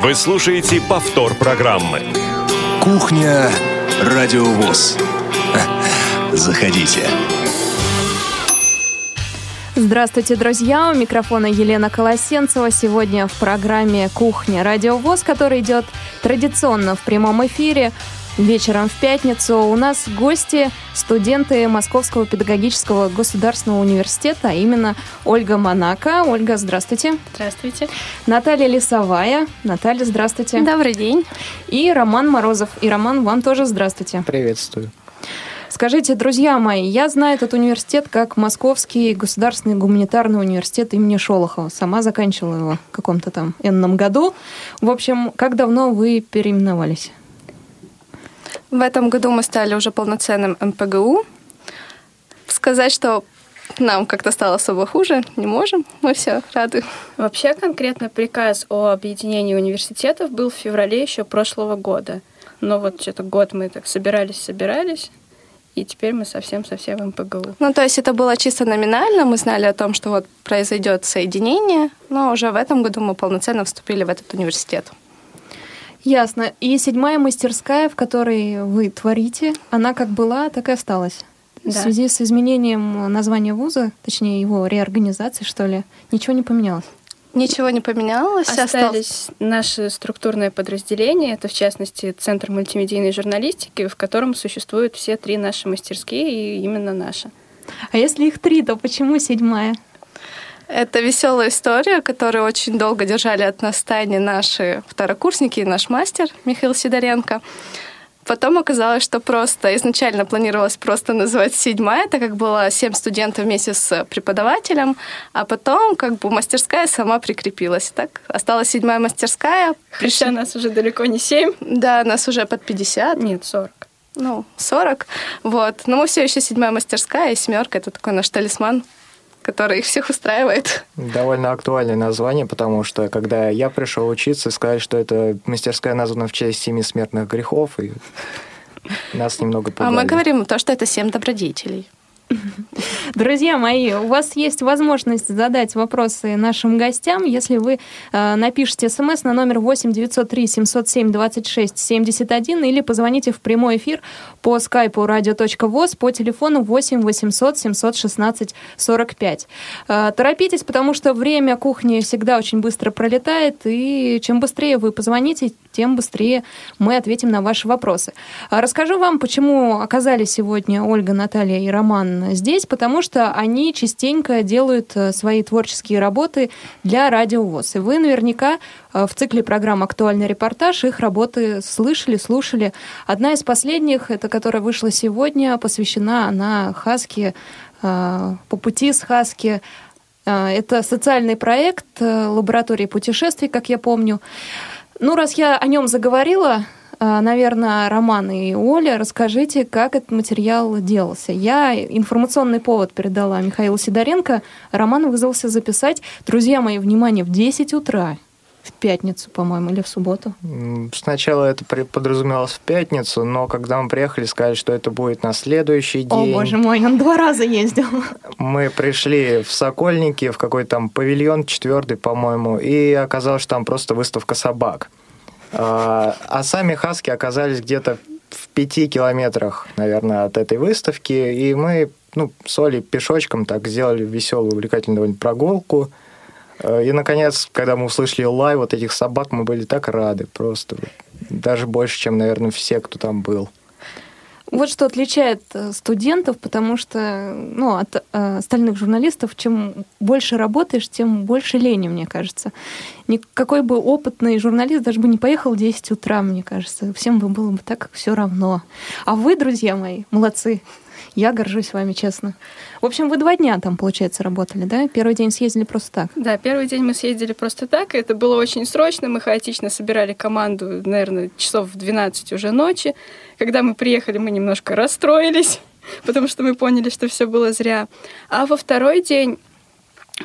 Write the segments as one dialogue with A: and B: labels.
A: Вы слушаете повтор программы.
B: Кухня Радиовоз. Заходите.
C: Здравствуйте, друзья! У микрофона Елена Колосенцева. Сегодня в программе «Кухня. Радиовоз», который идет традиционно в прямом эфире вечером в пятницу. У нас гости, студенты Московского педагогического государственного университета, а именно Ольга Монако. Ольга, здравствуйте.
D: Здравствуйте.
C: Наталья Лисовая. Наталья, здравствуйте.
D: Добрый день.
C: И Роман Морозов. И Роман, вам тоже здравствуйте.
E: Приветствую.
C: Скажите, друзья мои, я знаю этот университет как Московский государственный гуманитарный университет имени Шолохова. Сама заканчивала его в каком-то там энном году. В общем, как давно вы переименовались?
D: В этом году мы стали уже полноценным МПГУ. Сказать, что нам как-то стало особо хуже, не можем. Мы все рады.
F: Вообще конкретно приказ о объединении университетов был в феврале еще прошлого года. Но вот что-то год мы так собирались, собирались, и теперь мы совсем-совсем МПГУ.
D: Ну, то есть это было чисто номинально, мы знали о том, что вот произойдет соединение, но уже в этом году мы полноценно вступили в этот университет.
C: Ясно. И седьмая мастерская, в которой вы творите, она как была, так и осталась. Да. В связи с изменением названия вуза, точнее его реорганизации, что ли, ничего не поменялось?
D: Ничего не поменялось.
F: Остались осталось... наши структурные подразделения. Это, в частности, Центр мультимедийной журналистики, в котором существуют все три наши мастерские, и именно наша.
C: А если их три, то почему седьмая?
D: Это веселая история, которую очень долго держали от нас тайне наши второкурсники и наш мастер Михаил Сидоренко. Потом оказалось, что просто изначально планировалось просто называть седьмая, так как было семь студентов вместе с преподавателем, а потом как бы мастерская сама прикрепилась. Так осталась седьмая мастерская.
F: Хотя нас уже далеко не семь.
D: Да, нас уже под 50.
F: Нет, 40.
D: Ну, 40. Вот. Но мы все еще седьмая мастерская, и семерка это такой наш талисман который их всех устраивает.
E: Довольно актуальное название, потому что когда я пришел учиться, сказали, что это мастерская названа в честь семи смертных грехов, и нас немного пугали.
D: А мы говорим то, что это семь добродетелей.
C: Друзья мои, у вас есть возможность задать вопросы нашим гостям, если вы э, напишите смс на номер 8 903 707 26 71 или позвоните в прямой эфир по скайпу radio.voz по телефону 8 800 716 45. Э, торопитесь, потому что время кухни всегда очень быстро пролетает, и чем быстрее вы позвоните, тем быстрее мы ответим на ваши вопросы. А расскажу вам, почему оказались сегодня Ольга, Наталья и Роман здесь, потому что они частенько делают э, свои творческие работы для Радио ВОЗ. И вы наверняка э, в цикле программ «Актуальный репортаж» их работы слышали, слушали. Одна из последних, это которая вышла сегодня, посвящена она Хаске, э, по пути с Хаски. Это социальный проект лаборатории путешествий, как я помню. Ну, раз я о нем заговорила, э, наверное, Роман и Оля, расскажите, как этот материал делался. Я информационный повод передала Михаилу Сидоренко. Роман вызвался записать. Друзья мои, внимание, в 10 утра в пятницу, по-моему, или в субботу?
E: Сначала это подразумевалось в пятницу, но когда мы приехали, сказали, что это будет на следующий день.
C: О, боже мой, он два раза ездил.
E: Мы пришли в Сокольники, в какой-то там павильон, четвертый, по-моему, и оказалось, что там просто выставка собак. А, а сами хаски оказались где-то в пяти километрах, наверное, от этой выставки, и мы ну, с Олей пешочком так сделали веселую, увлекательную довольно прогулку – и, наконец, когда мы услышали лай вот этих собак, мы были так рады просто. Даже больше, чем, наверное, все, кто там был.
C: Вот что отличает э, студентов, потому что ну, от э, остальных журналистов, чем больше работаешь, тем больше лени, мне кажется. Никакой бы опытный журналист даже бы не поехал в 10 утра, мне кажется. Всем бы было бы так все равно. А вы, друзья мои, молодцы. Я горжусь вами, честно. В общем, вы два дня там, получается, работали, да? Первый день съездили просто так?
F: Да, первый день мы съездили просто так. Это было очень срочно. Мы хаотично собирали команду, наверное, часов в 12 уже ночи. Когда мы приехали, мы немножко расстроились, потому что мы поняли, что все было зря. А во второй день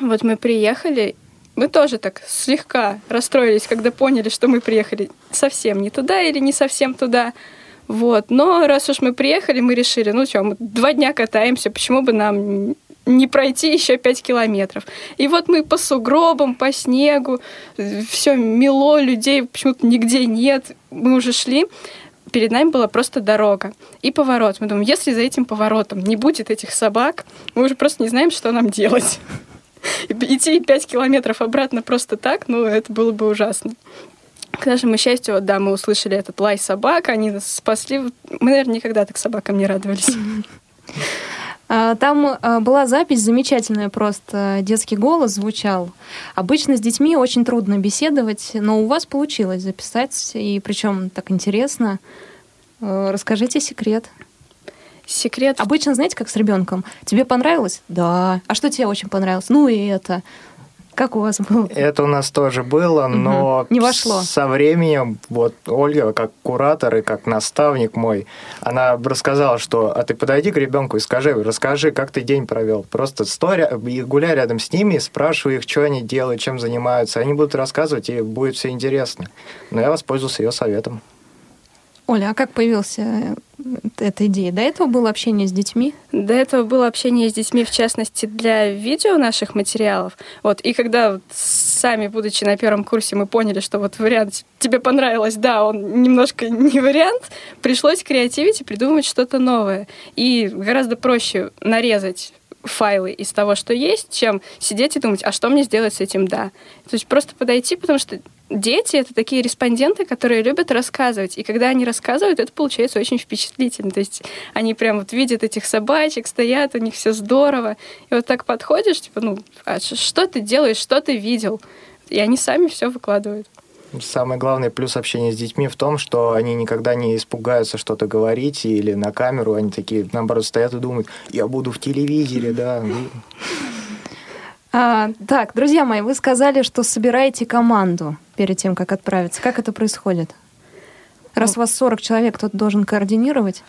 F: вот мы приехали, мы тоже так слегка расстроились, когда поняли, что мы приехали совсем не туда или не совсем туда. Вот. Но раз уж мы приехали, мы решили, ну что, мы два дня катаемся, почему бы нам не пройти еще 5 километров. И вот мы по сугробам, по снегу, все мело, людей почему-то нигде нет. Мы уже шли, перед нами была просто дорога и поворот. Мы думаем, если за этим поворотом не будет этих собак, мы уже просто не знаем, что нам делать. Идти 5 километров обратно просто так, ну, это было бы ужасно. К нашему счастью, вот, да, мы услышали этот лай собак, они нас спасли. Мы, наверное, никогда так собакам не радовались.
C: А, там а, была запись замечательная просто, детский голос звучал. Обычно с детьми очень трудно беседовать, но у вас получилось записать, и причем так интересно. Э, расскажите секрет.
F: Секрет.
C: Обычно, знаете, как с ребенком. Тебе понравилось? Да. А что тебе очень понравилось? Ну и это. Как у вас было?
E: Это у нас тоже было, но
C: угу. не вошло.
E: Со временем вот Ольга, как куратор и как наставник мой, она рассказала, что а ты подойди к ребенку и скажи, расскажи, как ты день провел. Просто стой и гуляй рядом с ними, спрашивай их, что они делают, чем занимаются. Они будут рассказывать, и будет все интересно. Но я воспользовался ее советом.
C: Оля, а как появился э, эта идея? До этого было общение с детьми?
F: До этого было общение с детьми, в частности, для видео наших материалов. Вот, и когда сами, будучи на первом курсе, мы поняли, что вот вариант тебе понравилось, да, он немножко не вариант, пришлось креативить и придумать что-то новое. И гораздо проще нарезать файлы из того, что есть, чем сидеть и думать, а что мне сделать с этим да. То есть просто подойти, потому что дети — это такие респонденты, которые любят рассказывать. И когда они рассказывают, это получается очень впечатлительно. То есть они прям вот видят этих собачек, стоят, у них все здорово. И вот так подходишь, типа, ну, а что ты делаешь, что ты видел? И они сами все выкладывают.
E: Самый главный плюс общения с детьми в том, что они никогда не испугаются что-то говорить или на камеру. Они такие, наоборот, стоят и думают, я буду в телевизоре, да.
C: А, так, друзья мои, вы сказали, что собираете команду перед тем, как отправиться. Как это происходит? Раз ну, вас 40 человек, кто-то должен координировать?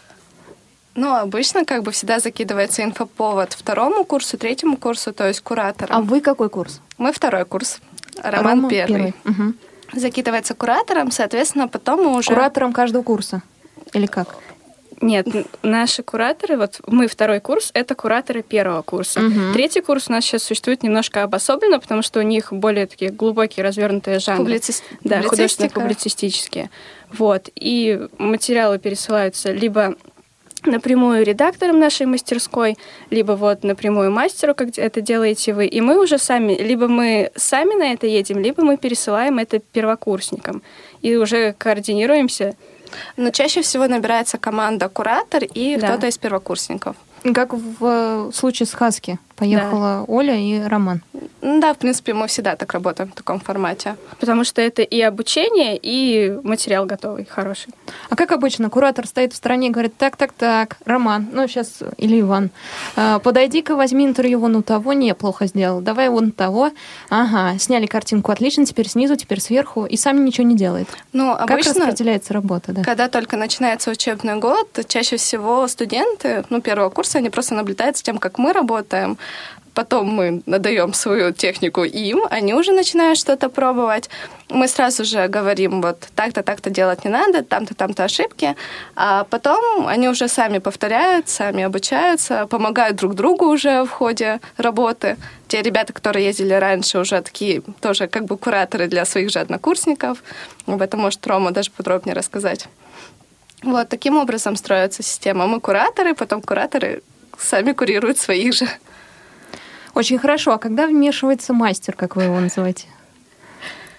D: Ну, обычно как бы всегда закидывается инфоповод второму курсу, третьему курсу, то есть кураторам.
C: А вы какой курс?
D: Мы второй курс. Роман Рома первый. первый. Угу. Закидывается куратором, соответственно, потом мы уже...
C: Куратором каждого курса? Или как?
F: Нет, наши кураторы, вот мы второй курс, это кураторы первого курса. Угу. Третий курс у нас сейчас существует немножко обособленно, потому что у них более такие глубокие развернутые жанры.
D: Публици...
F: Да, художественно-публицистические. Вот. И материалы пересылаются либо напрямую редактором нашей мастерской, либо вот напрямую мастеру, как это делаете вы. И мы уже сами, либо мы сами на это едем, либо мы пересылаем это первокурсникам. И уже координируемся
D: но чаще всего набирается команда куратор и да. кто-то из первокурсников.
C: Как в случае с Хаски. Поехала да. Оля и Роман.
D: Да, в принципе, мы всегда так работаем в таком формате.
F: Потому что это и обучение, и материал готовый, хороший.
C: А как обычно, куратор стоит в стороне и говорит, так, так, так, Роман, ну сейчас, или Иван, «А, подойди-ка, возьми интервью вон у того, не, плохо сделал, давай вон того. Ага, сняли картинку, отлично, теперь снизу, теперь сверху, и сами ничего не делает.
D: Ну, обычно,
C: как распределяется работа? Да?
D: Когда только начинается учебный год, чаще всего студенты, ну, первого курса, они просто наблюдают за тем, как мы работаем, потом мы надаем свою технику им, они уже начинают что-то пробовать. Мы сразу же говорим, вот так-то, так-то делать не надо, там-то, там-то ошибки. А потом они уже сами повторяют, сами обучаются, помогают друг другу уже в ходе работы. Те ребята, которые ездили раньше, уже такие тоже как бы кураторы для своих же однокурсников. Об этом может Рома даже подробнее рассказать. Вот таким образом строится система. Мы кураторы, потом кураторы сами курируют своих же.
C: Очень хорошо. А когда вмешивается мастер, как вы его называете?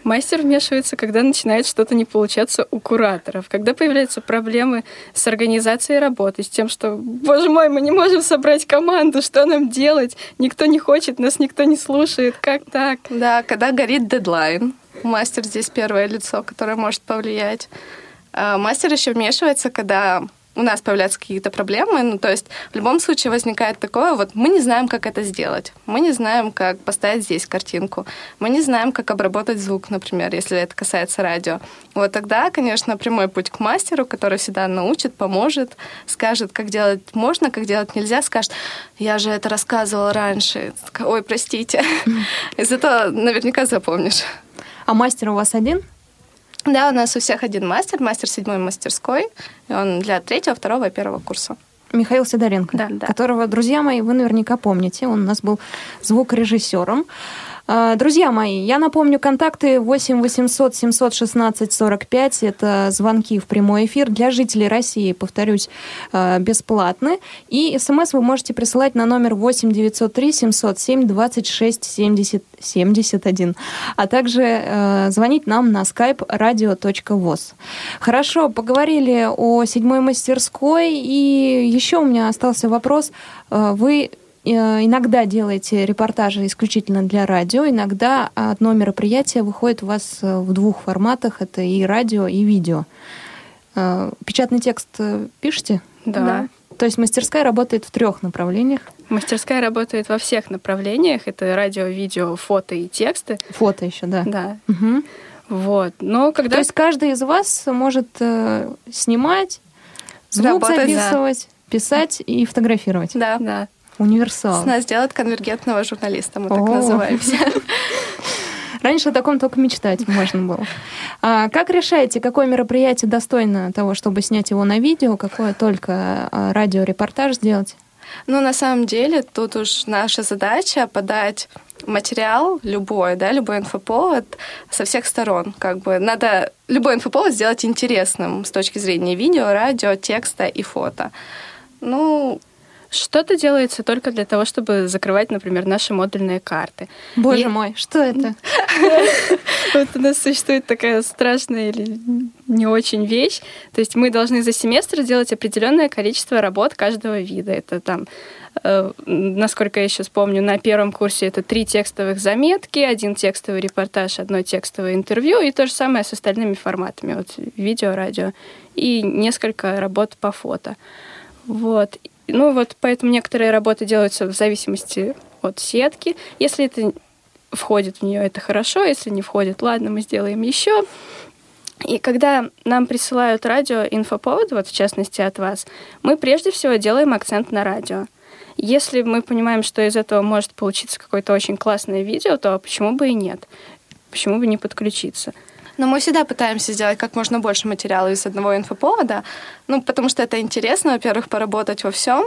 F: Мастер вмешивается, когда начинает что-то не получаться у кураторов, когда появляются проблемы с организацией работы, с тем, что, боже мой, мы не можем собрать команду, что нам делать? Никто не хочет, нас никто не слушает, как так?
D: Да, когда горит дедлайн, мастер здесь первое лицо, которое может повлиять. А мастер еще вмешивается, когда у нас появляются какие-то проблемы. Ну, то есть в любом случае возникает такое, вот мы не знаем, как это сделать. Мы не знаем, как поставить здесь картинку. Мы не знаем, как обработать звук, например, если это касается радио. Вот тогда, конечно, прямой путь к мастеру, который всегда научит, поможет, скажет, как делать можно, как делать нельзя, скажет, я же это рассказывала раньше. Ой, простите. Из этого наверняка запомнишь.
C: А мастер у вас один?
D: Да, у нас у всех один мастер, мастер седьмой мастерской, и он для третьего, второго и первого курса.
C: Михаил Сидоренко,
D: Да, да.
C: которого, друзья мои, вы наверняка помните. Он у нас был звукорежиссером. А, Друзья мои, я напомню, контакты 8 800 716 45. Это звонки в прямой эфир для жителей России, повторюсь, а, бесплатны. И смс вы можете присылать на номер 8 903 707 26 70 71. А также э, звонить нам на skype radio.voz. Хорошо, поговорили о седьмой мастерской. И еще у меня остался вопрос. Вы иногда делаете репортажи исключительно для радио, иногда одно мероприятие выходит у вас э, в двух форматах, это и радио, и видео. Э, Печатный текст э, пишете?
F: Да.
C: То есть мастерская работает в трех направлениях.
F: Мастерская работает во всех направлениях. Это радио, видео, фото и тексты.
C: Фото еще, да.
F: Да.
C: Мгм.
F: Вот. Но когда...
C: То есть каждый из вас может э, снимать, звук
D: Работать, да.
C: записывать, писать и фотографировать.
D: Да.
F: Да.
C: Универсал.
D: С нас делают конвергентного журналиста, мы так
C: О.
D: называемся.
C: Раньше о таком только мечтать можно было. А как решаете, какое мероприятие достойно того, чтобы снять его на видео, какое только а, радиорепортаж сделать?
D: Ну, на самом деле, тут уж наша задача подать материал любой, да, любой инфоповод со всех сторон. Как бы надо любой инфоповод сделать интересным с точки зрения видео, радио, текста и фото. Ну,
F: Что-то делается только для того, чтобы закрывать, например, наши модульные карты.
C: Боже
F: И-
C: мой, что это?
F: Вот у нас существует такая страшная или не очень вещь. То есть мы должны за семестр сделать определенное количество работ каждого вида. Это там, э, насколько я сейчас помню, на первом курсе это три текстовых заметки, один текстовый репортаж, одно текстовое интервью и то же самое с остальными форматами. Вот видео, радио и несколько работ по фото. Вот. Ну вот поэтому некоторые работы делаются в зависимости от сетки. Если это входит в нее, это хорошо. Если не входит, ладно, мы сделаем еще. И когда нам присылают радио инфоповоды, вот в частности от вас, мы прежде всего делаем акцент на радио. Если мы понимаем, что из этого может получиться какое-то очень классное видео, то почему бы и нет? Почему бы не подключиться?
D: Но мы всегда пытаемся сделать как можно больше материала из одного инфоповода, ну, потому что это интересно, во-первых, поработать во всем,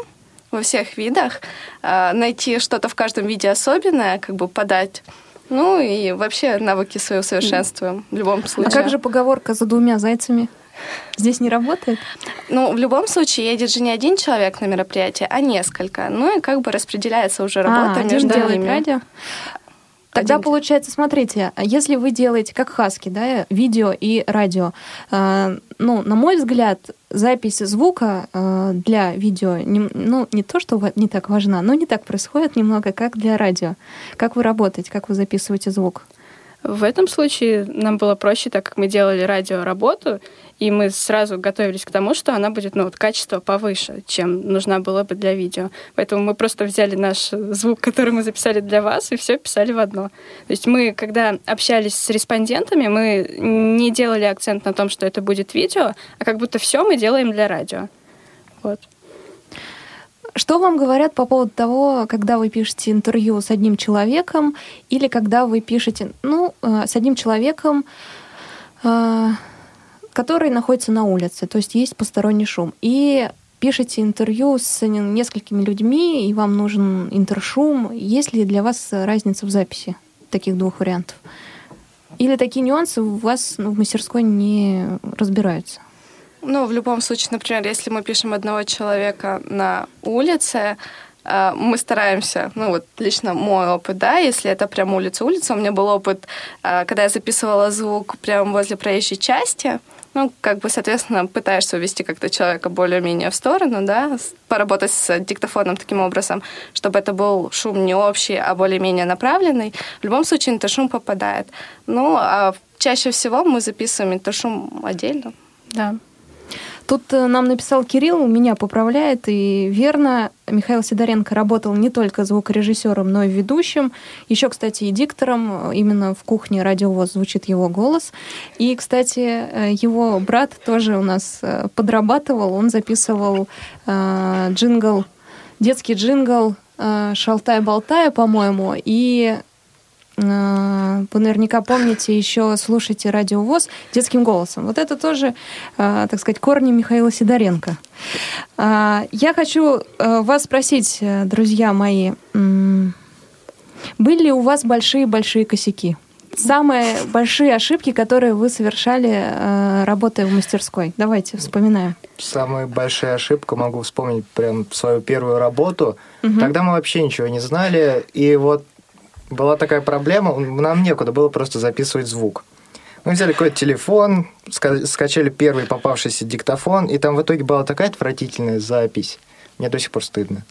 D: во всех видах, э, найти что-то в каждом виде особенное, как бы подать. Ну и вообще навыки свои усовершенствуем в любом
C: А
D: случае.
C: как же поговорка за двумя зайцами? Здесь не работает?
D: Ну, в любом случае, едет же не один человек на мероприятие, а несколько. Ну и как бы распределяется уже работа
C: а,
D: между
C: делает
D: ними.
C: радио? Тогда
D: Один.
C: получается, смотрите, если вы делаете как хаски, да, видео и радио, э, ну, на мой взгляд, запись звука э, для видео, не, ну, не то, что не так важна, но не так происходит немного, как для радио. Как вы работаете, как вы записываете звук?
F: В этом случае нам было проще, так как мы делали радиоработу, и мы сразу готовились к тому, что она будет ну, вот, качество повыше, чем нужна была бы для видео. Поэтому мы просто взяли наш звук, который мы записали для вас, и все писали в одно. То есть мы, когда общались с респондентами, мы не делали акцент на том, что это будет видео, а как будто все мы делаем для радио. Вот.
C: Что вам говорят по поводу того, когда вы пишете интервью с одним человеком или когда вы пишете, ну, э, с одним человеком, э, который находится на улице, то есть есть посторонний шум, и пишете интервью с не- несколькими людьми, и вам нужен интершум, есть ли для вас разница в записи таких двух вариантов? Или такие нюансы у вас ну, в мастерской не разбираются?
D: Ну, в любом случае, например, если мы пишем одного человека на улице, э, мы стараемся, ну вот лично мой опыт, да, если это прям улица-улица, у меня был опыт, э, когда я записывала звук прямо возле проезжей части, ну, как бы, соответственно, пытаешься увести как-то человека более-менее в сторону, да, поработать с диктофоном таким образом, чтобы это был шум не общий, а более-менее направленный. В любом случае интершум попадает. Ну, а чаще всего мы записываем интершум отдельно.
F: Да.
C: Тут э, нам написал Кирилл, меня поправляет, и верно, Михаил Сидоренко работал не только звукорежиссером, но и ведущим, еще, кстати, и диктором, именно в кухне радиовоз звучит его голос. И, кстати, э, его брат тоже у нас э, подрабатывал, он записывал э, джингл, детский джингл э, «Шалтай-болтая», по-моему, и э, вы наверняка помните, еще слушайте радио ВОЗ детским голосом. Вот это тоже, э, так сказать, корни Михаила Сидоренко. А, я хочу э, вас спросить, друзья мои, были ли у вас большие-большие косяки? Самые большие ошибки, которые вы совершали, работая в мастерской? Давайте вспоминаем.
E: Самая большая ошибка, могу вспомнить прям свою первую работу. Угу. Тогда мы вообще ничего не знали, и вот была такая проблема, нам некуда было просто записывать звук. Мы взяли какой-то телефон, скачали первый попавшийся диктофон, и там в итоге была такая отвратительная запись. Мне до сих пор стыдно.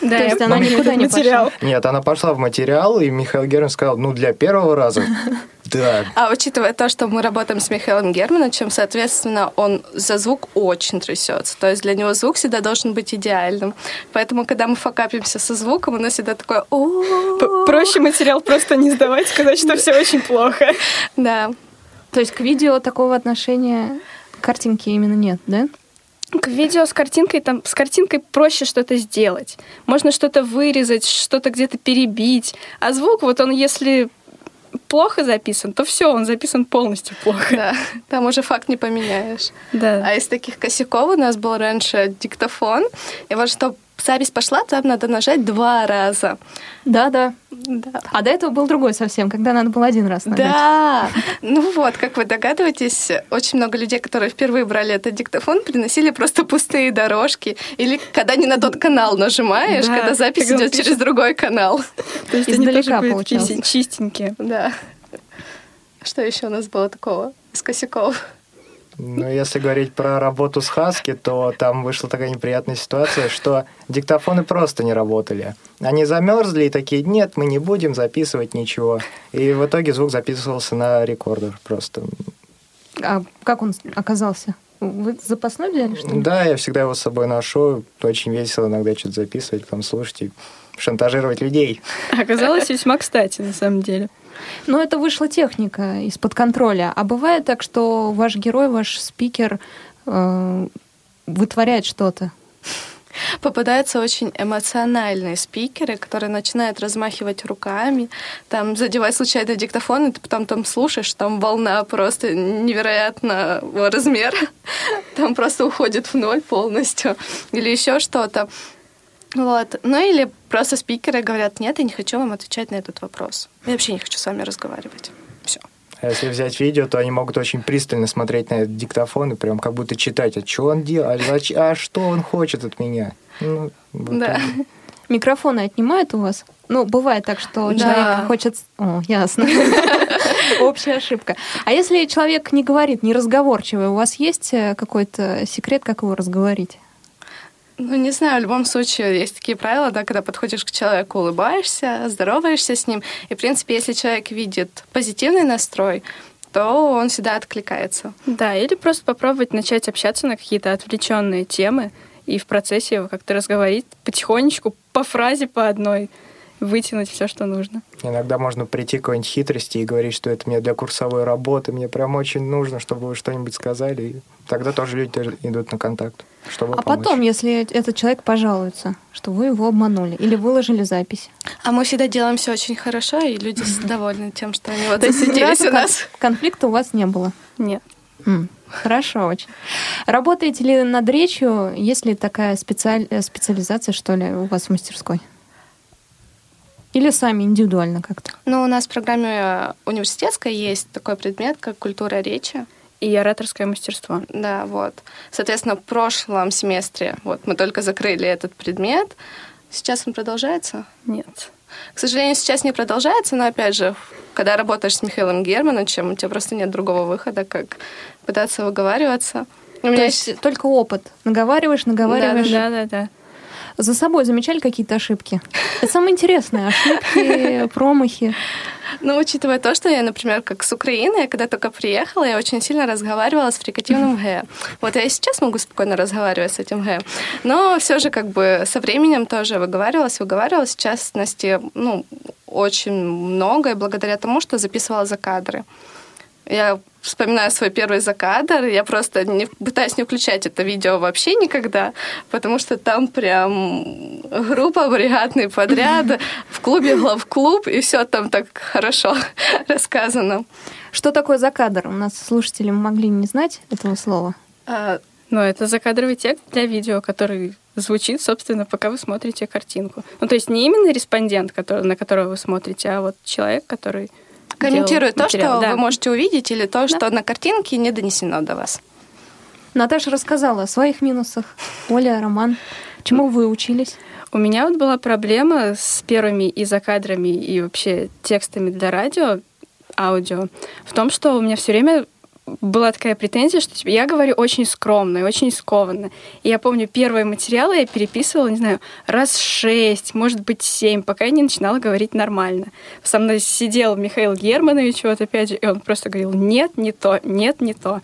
C: Да, То есть она никуда не материал.
E: пошла? Нет, она пошла в материал, и Михаил Герман сказал, ну, для первого раза, да.
D: А учитывая то, что мы работаем с Михаилом Германовичем, соответственно, он за звук очень трясется. То есть для него звук всегда должен быть идеальным. Поэтому, когда мы факапимся со звуком, у нас всегда такое
F: Проще материал просто не сдавать, сказать, что все очень плохо.
D: Да.
C: То есть к видео такого отношения картинки именно нет, да?
F: К видео с картинкой, там, с картинкой проще что-то сделать. Можно что-то вырезать, что-то где-то перебить. А звук, вот он, если плохо записан, то все, он записан полностью плохо.
D: Да, там уже факт не поменяешь.
F: Да.
D: А из таких косяков у нас был раньше диктофон. И вот чтобы запись пошла, там надо нажать два раза.
C: Да, да. Да. А до этого был другой совсем, когда надо было один раз нажать.
D: Да. Ну вот, как вы догадываетесь, очень много людей, которые впервые брали этот диктофон, приносили просто пустые дорожки. Или когда не на тот канал нажимаешь, да, когда запись идет через другой канал.
F: То есть Издалека они тоже чистенькие.
D: Да. Что еще у нас было такого из косяков?
E: Ну, если говорить про работу с Хаски, то там вышла такая неприятная ситуация, что диктофоны просто не работали. Они замерзли и такие, нет, мы не будем записывать ничего. И в итоге звук записывался на рекордер просто.
C: А как он оказался? Вы запасной взяли, что ли?
E: Да, я всегда его с собой ношу. Очень весело иногда что-то записывать, там слушать и шантажировать людей.
F: Оказалось весьма кстати, на самом деле.
C: Но это вышла техника из-под контроля. А бывает так, что ваш герой, ваш спикер э, вытворяет что-то?
D: попадаются очень эмоциональные спикеры, которые начинают размахивать руками, там задевать случайно диктофон, и ты потом там слушаешь, там волна просто невероятного размера, там просто уходит в ноль полностью, или еще что-то. Вот. Ну или просто спикеры говорят, нет, я не хочу вам отвечать на этот вопрос. Я вообще не хочу с вами разговаривать. Все.
E: А если взять видео, то они могут очень пристально смотреть на этот диктофон и прям как будто читать, а что он делает, а, а что он хочет от меня. Ну,
D: вот да. Так.
C: Микрофоны отнимают у вас? Ну, бывает так, что да. человек хочет... О, ясно. Общая ошибка. А если человек не говорит, не разговорчивый, у вас есть э, какой-то секрет, как его разговорить?
D: Ну, не знаю, в любом случае есть такие правила, да, когда подходишь к человеку, улыбаешься, здороваешься с ним. И, в принципе, если человек видит позитивный настрой, то он всегда откликается.
F: Да, или просто попробовать начать общаться на какие-то отвлеченные темы и в процессе как-то разговорить потихонечку, по фразе, по одной вытянуть все, что нужно.
E: Иногда можно прийти к какой-нибудь хитрости и говорить, что это мне для курсовой работы, мне прям очень нужно, чтобы вы что-нибудь сказали. И тогда тоже люди идут на контакт, чтобы
C: А
E: помочь.
C: потом, если этот человек пожалуется, что вы его обманули или выложили запись?
D: А мы всегда делаем все очень хорошо, и люди довольны тем, что они вот засиделись у нас.
C: Конфликта у вас не было?
F: Нет.
C: Хорошо очень. Работаете ли над речью? Есть ли такая специаль... Э, специализация, что ли, у вас в мастерской? Или сами индивидуально как-то?
D: Ну, у нас в программе университетской есть такой предмет, как культура речи.
F: И ораторское мастерство.
D: Да, вот. Соответственно, в прошлом семестре вот мы только закрыли этот предмет. Сейчас он продолжается?
F: Нет.
D: К сожалению, сейчас не продолжается, но опять же, когда работаешь с Михаилом Германовичем, у тебя просто нет другого выхода, как пытаться выговариваться.
C: У меня То есть, есть только опыт. Наговариваешь, наговариваешь.
F: Да, да, да. да.
C: За собой замечали какие-то ошибки? Это самое интересное. Ошибки, промахи.
D: Ну, учитывая то, что я, например, как с Украины, я когда только приехала, я очень сильно разговаривала с фрикативным «г». Вот я и сейчас могу спокойно разговаривать с этим «г». Но все же как бы со временем тоже выговаривалась, выговаривалась. В частности, ну, очень много, и благодаря тому, что записывала за кадры. Я вспоминаю свой первый закадр, я просто не, пытаюсь не включать это видео вообще никогда, потому что там прям группа, бригадный подряд, в клубе главклуб, и все там так хорошо рассказано.
C: Что такое закадр? У нас слушатели могли не знать этого слова.
D: А,
F: Но это закадровый текст для видео, который звучит, собственно, пока вы смотрите картинку. Ну, то есть не именно респондент, который, на которого вы смотрите, а вот человек, который
D: комментирует то,
F: материал,
D: что
F: да.
D: вы можете увидеть, или то, что на картинке не донесено до вас.
C: Наташа рассказала о своих минусах. Оля, Роман, чему вы учились?
F: У меня вот была проблема с первыми и закадрами, и вообще текстами для радио, аудио, в том, что у меня все время была такая претензия, что типа, я говорю очень скромно и очень скованно. И я помню, первые материалы я переписывала, не знаю, раз шесть, может быть, семь, пока я не начинала говорить нормально. Со мной сидел Михаил Германович, вот опять же, и он просто говорил, нет, не то, нет, не то.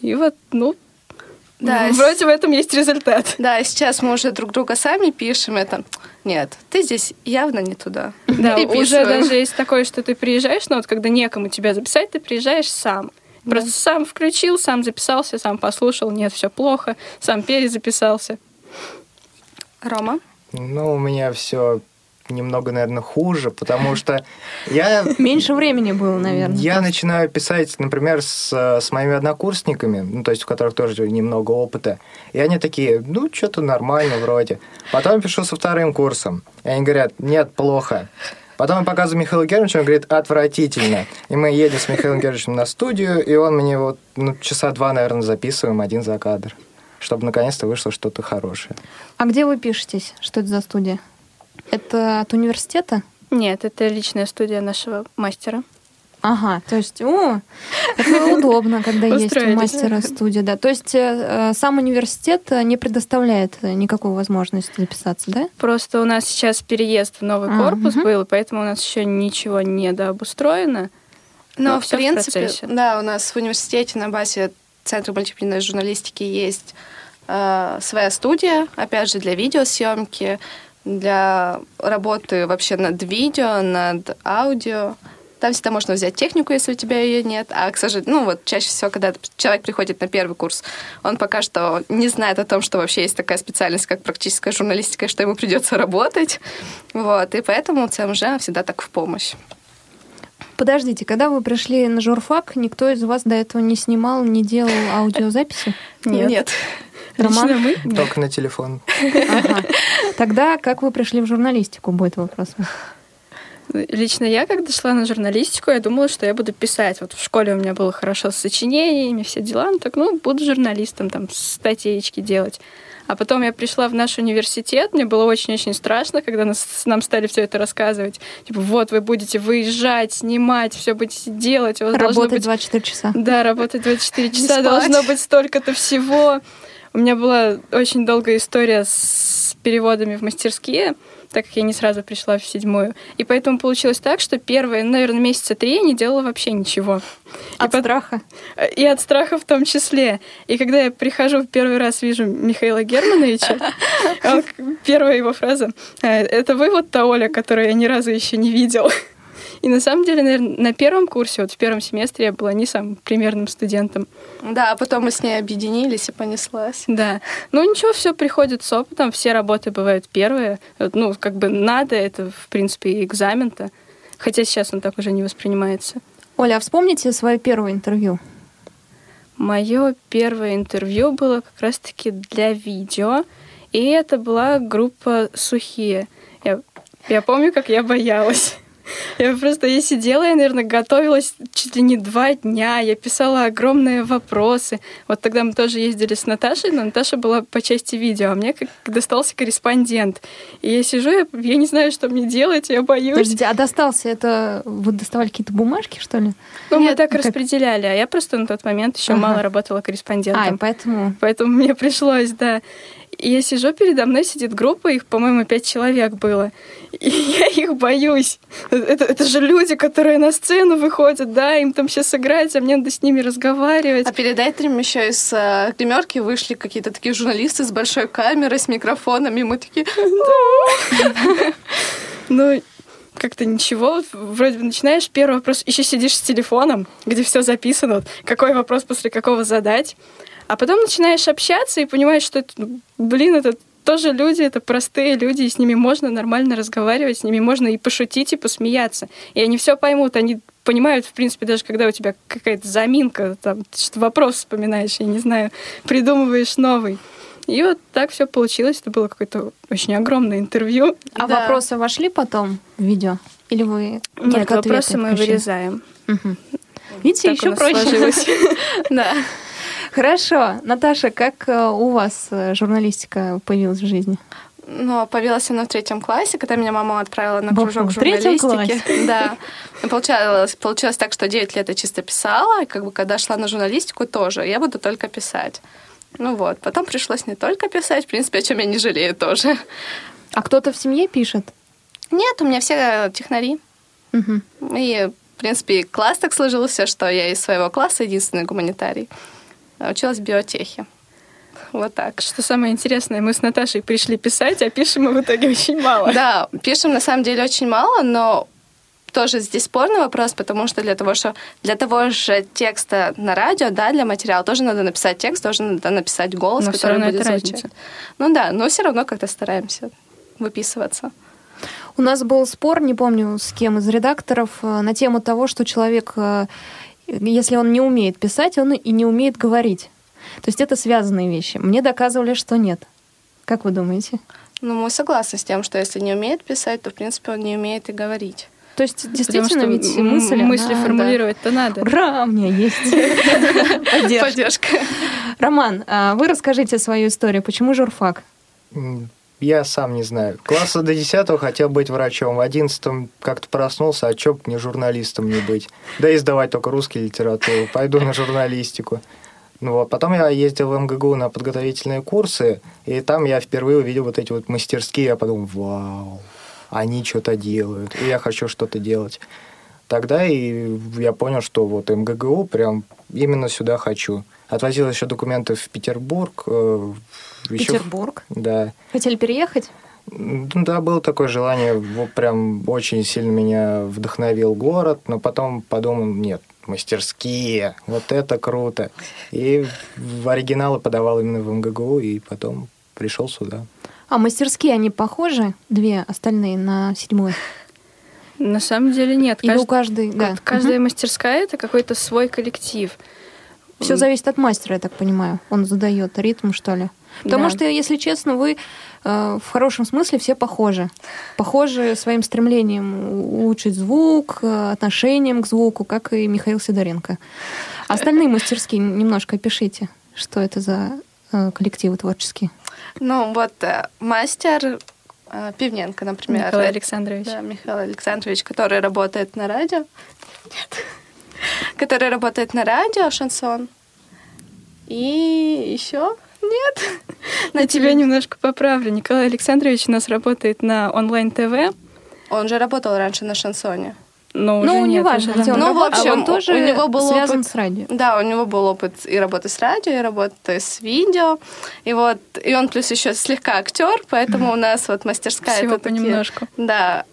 F: И вот, ну,
D: Да,
F: вроде в этом есть результат.
D: Да, сейчас мы уже друг друга сами пишем это. Нет, ты здесь явно не туда.
F: Да, уже даже есть такое, что ты приезжаешь, но вот когда некому тебя записать, ты приезжаешь сам. Просто сам включил, сам записался, сам послушал, нет, все плохо, сам перезаписался.
D: Рома?
E: Ну, у меня все немного, наверное, хуже, потому что я
C: Меньше времени было, наверное.
E: Я начинаю писать, например, с, с моими однокурсниками, ну, то есть у которых тоже немного опыта, и они такие, ну, что-то нормально вроде. Потом пишу со вторым курсом, и они говорят, нет, плохо. Потом я показываю Михаилу Германовичу, он говорит, отвратительно. И мы едем с Михаилом Германовичем на студию, и он мне вот ну, часа два, наверное, записываем один за кадр, чтобы наконец-то вышло что-то хорошее.
C: А где вы пишетесь? Что это за студия? Это от университета?
F: Нет, это личная студия нашего мастера.
C: Ага, то есть, о, это удобно, когда есть у мастера студия, да. То есть э, э, сам университет э, не предоставляет никакой возможности записаться, да?
F: Просто у нас сейчас переезд в новый
C: А,
F: корпус был, поэтому у нас еще ничего не дообустроено.
D: Но,
F: Но
D: в
F: в
D: принципе,
F: процессе.
D: да, у нас в университете на базе Центра мультимедийной журналистики есть э, своя студия, опять же, для видеосъемки, для работы вообще над видео, над аудио. Там всегда можно взять технику, если у тебя ее нет. А, к сожалению, ну вот чаще всего, когда человек приходит на первый курс, он пока что не знает о том, что вообще есть такая специальность, как практическая журналистика, и что ему придется работать. Вот. И поэтому ЦМЖ всегда так в помощь.
C: Подождите, когда вы пришли на журфак, никто из вас до этого не снимал, не делал аудиозаписи?
D: Нет.
C: Роман?
F: Лично мы? Нет.
E: Только на телефон.
C: Ага. Тогда как вы пришли в журналистику, будет вопрос.
F: Лично я, когда шла на журналистику, я думала, что я буду писать. Вот в школе у меня было хорошо с сочинениями, все дела. Ну, так, ну, буду журналистом, там, статейки делать. А потом я пришла в наш университет, мне было очень-очень страшно, когда нас, нам стали все это рассказывать. Типа, вот, вы будете выезжать, снимать, все будете делать. У вас
C: Работать
F: быть
C: 24 часа.
F: да, работать 24 часа, должно быть столько-то всего. У меня была очень долгая история с переводами в мастерские, так как я не сразу пришла в седьмую. И поэтому получилось так, что первые, наверное, месяца три я не делала вообще ничего. И
C: От
F: пот-
C: страха.
F: И от страха в том числе. И когда я прихожу в первый раз, вижу Михаила Германовича, первая его фраза «Э, «Это вы вот та Оля, которую я ни разу еще не видел». И на самом деле, наверное, на первом курсе, вот в первом семестре я была не самым примерным студентом.
D: Да, а потом мы с ней объединились и понеслась.
F: Да. Ну ничего, все приходит с опытом, все работы бывают первые. Ну, как бы надо, это, в принципе, и экзамен-то. Хотя сейчас он так уже не воспринимается.
C: Оля, а вспомните свое первое интервью?
F: Мое первое интервью было как раз-таки для видео, и это была группа «Сухие». Я, я помню, как я боялась. Я просто я сидела, я, наверное, готовилась чуть ли не два дня. Я писала огромные вопросы. Вот тогда мы тоже ездили с Наташей, но Наташа была по части видео, а мне как достался корреспондент. И я сижу, я, я не знаю, что мне делать, я боюсь.
C: Подождите, а достался это... Вы доставали какие-то бумажки, что ли?
F: Ну, мы
D: Нет,
F: так
C: как-
F: распределяли, а я просто на тот момент еще
C: Ага.
F: мало работала
C: А, и
F: корреспондентом.
C: поэтому...
F: Поэтому мне пришлось, да. И я сижу, передо мной сидит группа, их, по-моему, пять человек было. И я их боюсь. Это, это же люди, которые на сцену выходят, да, им там сейчас играть, а мне надо с ними разговаривать.
D: А перед этим еще из э, гримерки вышли какие-то такие журналисты с большой камерой, с микрофонами. и Мы такие,
F: Ну, как-то ничего. Вроде бы начинаешь первый вопрос, еще сидишь с телефоном, где все записано, какой вопрос после какого задать. А потом начинаешь общаться и понимаешь, что это, блин, это тоже люди, это простые люди, и с ними можно нормально разговаривать, с ними можно и пошутить, и посмеяться. И они все поймут, они понимают, в принципе, даже когда у тебя какая-то заминка, там, что вопрос вспоминаешь, я не знаю, придумываешь новый. И вот так все получилось. Это было какое-то очень огромное интервью.
C: А
D: Да.
C: вопросы вошли потом в видео? Или вы
F: Нет, вопросы мы
C: включили?
F: вырезаем.
C: Мгм. Видите,
F: Так у
C: еще
F: нас
C: проще.
D: Да.
C: Хорошо. Наташа, как э, у вас э, журналистика появилась в жизни?
D: Но появилась она в третьем классе, когда меня мама отправила на кружок
C: в третьем
D: журналистики. Да. Получалось, получилось так, что 9 лет я чисто писала, и как бы когда шла на журналистику тоже, я буду только писать. Ну вот, потом пришлось не только писать, в принципе, о чем я не жалею тоже.
C: А кто-то в семье пишет?
D: Нет, у меня все технари.
C: Мгм.
D: И, в принципе, класс так сложился, что я из своего класса единственный гуманитарий. Училась в биотехе. Вот так.
F: Что самое интересное, мы с Наташей пришли писать, а пишем мы в итоге очень мало.
D: Да, пишем на самом деле очень мало, но тоже здесь спорный вопрос, потому что для того, что для того же текста на радио, да, для материала тоже надо написать текст, тоже надо написать голос,
F: Но
D: который будет звучать. Ну да, но все равно как-то стараемся выписываться.
C: У нас был спор, не помню с кем из редакторов, э, на тему того, что человек, э, если он не умеет писать, он и не умеет говорить. То есть это связанные вещи. Мне доказывали, что нет. Как вы думаете?
D: Ну, мы согласны с тем, что если не умеет писать, то, в принципе, он не умеет и говорить.
C: То есть
F: Потому
C: действительно
F: что
C: ведь
F: м-
C: мысль...
F: мысли
C: она-
F: формулировать-то надо.
C: Ура, у меня есть поддержка.
D: Поддержка.
C: Роман, а вы расскажите свою историю. Почему журфак?
E: Я сам не знаю. Класса до 10 хотел быть врачом. В 11 как-то проснулся, а чё б мне журналистом не быть? Да и сдавать только русский литературу. Пойду на журналистику. Ну вот, потом я ездил в МГГУ на подготовительные курсы, и там я впервые увидел вот эти вот мастерские, я подумал, вау, они что-то делают, и я хочу что-то делать. Тогда и я понял, что вот МГГУ прям именно сюда хочу. Отвозил еще документы в Петербург. э,
C: Петербург.
E: Да.
C: Хотели переехать?
E: Да, было такое желание, вот прям очень сильно меня вдохновил город, но потом подумал, нет, мастерские, вот это круто. И в оригиналы подавал именно в МГГУ, и потом пришел сюда.
C: А мастерские, они похожи, две остальные, на седьмой?
F: На самом деле нет.
C: Или у
F: Кажд-
C: каждой... Да.
F: Каждая мастерская это какой-то свой коллектив.
C: Все зависит от мастера, я так понимаю. Он задает ритм, что ли. Потому
F: Да.
C: что, если честно, вы э, в хорошем смысле все похожи. Похожи своим стремлением улучшить звук, э, отношением к звуку, как и Михаил Сидоренко. Остальные мастерские немножко опишите, что это за э, коллективы творческие.
D: Ну, вот э, мастер э, Пивненко, например.
F: Николай Александрович.
D: Да, Михаил Александрович, который работает на радио. Нет. Который работает на радио, шансон. И еще нет.
F: На тебя немножко поправлю. Николай Александрович у нас работает на онлайн-ТВ,
D: Он же работал раньше на шансоне.
F: но уже
C: ну,
F: нет, уже
C: где он
F: давно.
D: Ну, в общем,
C: он тоже
D: у него был
C: связан
D: опыт-
C: с радио.
D: Да, у него был опыт и работы с радио, и работы с видео. И вот, и он плюс еще слегка актер, поэтому у нас вот мастерская
F: Всего
D: это такие-
F: понемножку.
D: Да,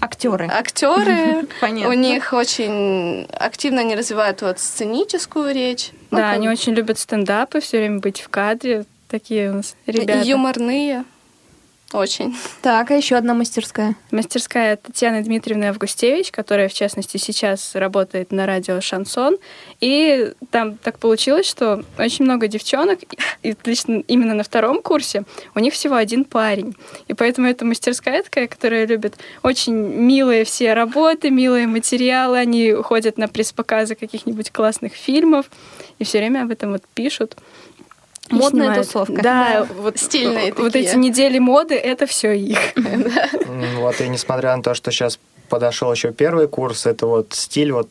C: Актеры.
D: актеры.
C: Понятно.
D: У них очень активно они развивают вот сценическую речь. Ну,
F: Да,
D: как
F: они очень любят стендапы, все время быть в кадре. Такие у нас
D: и
F: ребята.
D: юморные. Очень.
C: Так, а еще одна мастерская.
F: Мастерская Татьяны Дмитриевны Августевич, которая, в частности, сейчас работает на радио «Шансон». И там так получилось, что очень много девчонок, и лично именно на втором курсе, у них всего один парень. И поэтому эта мастерская такая, которая любит очень милые все работы, милые материалы. Они ходят на пресс-показы каких-нибудь классных фильмов и все время об этом вот пишут.
C: Модная
F: снимают.
C: тусовка.
F: Да, вот
D: Стильные
F: Вот
D: такие.
F: эти недели моды, это все их.
E: Вот, и несмотря на то, что сейчас подошел еще первый курс, это вот стиль вот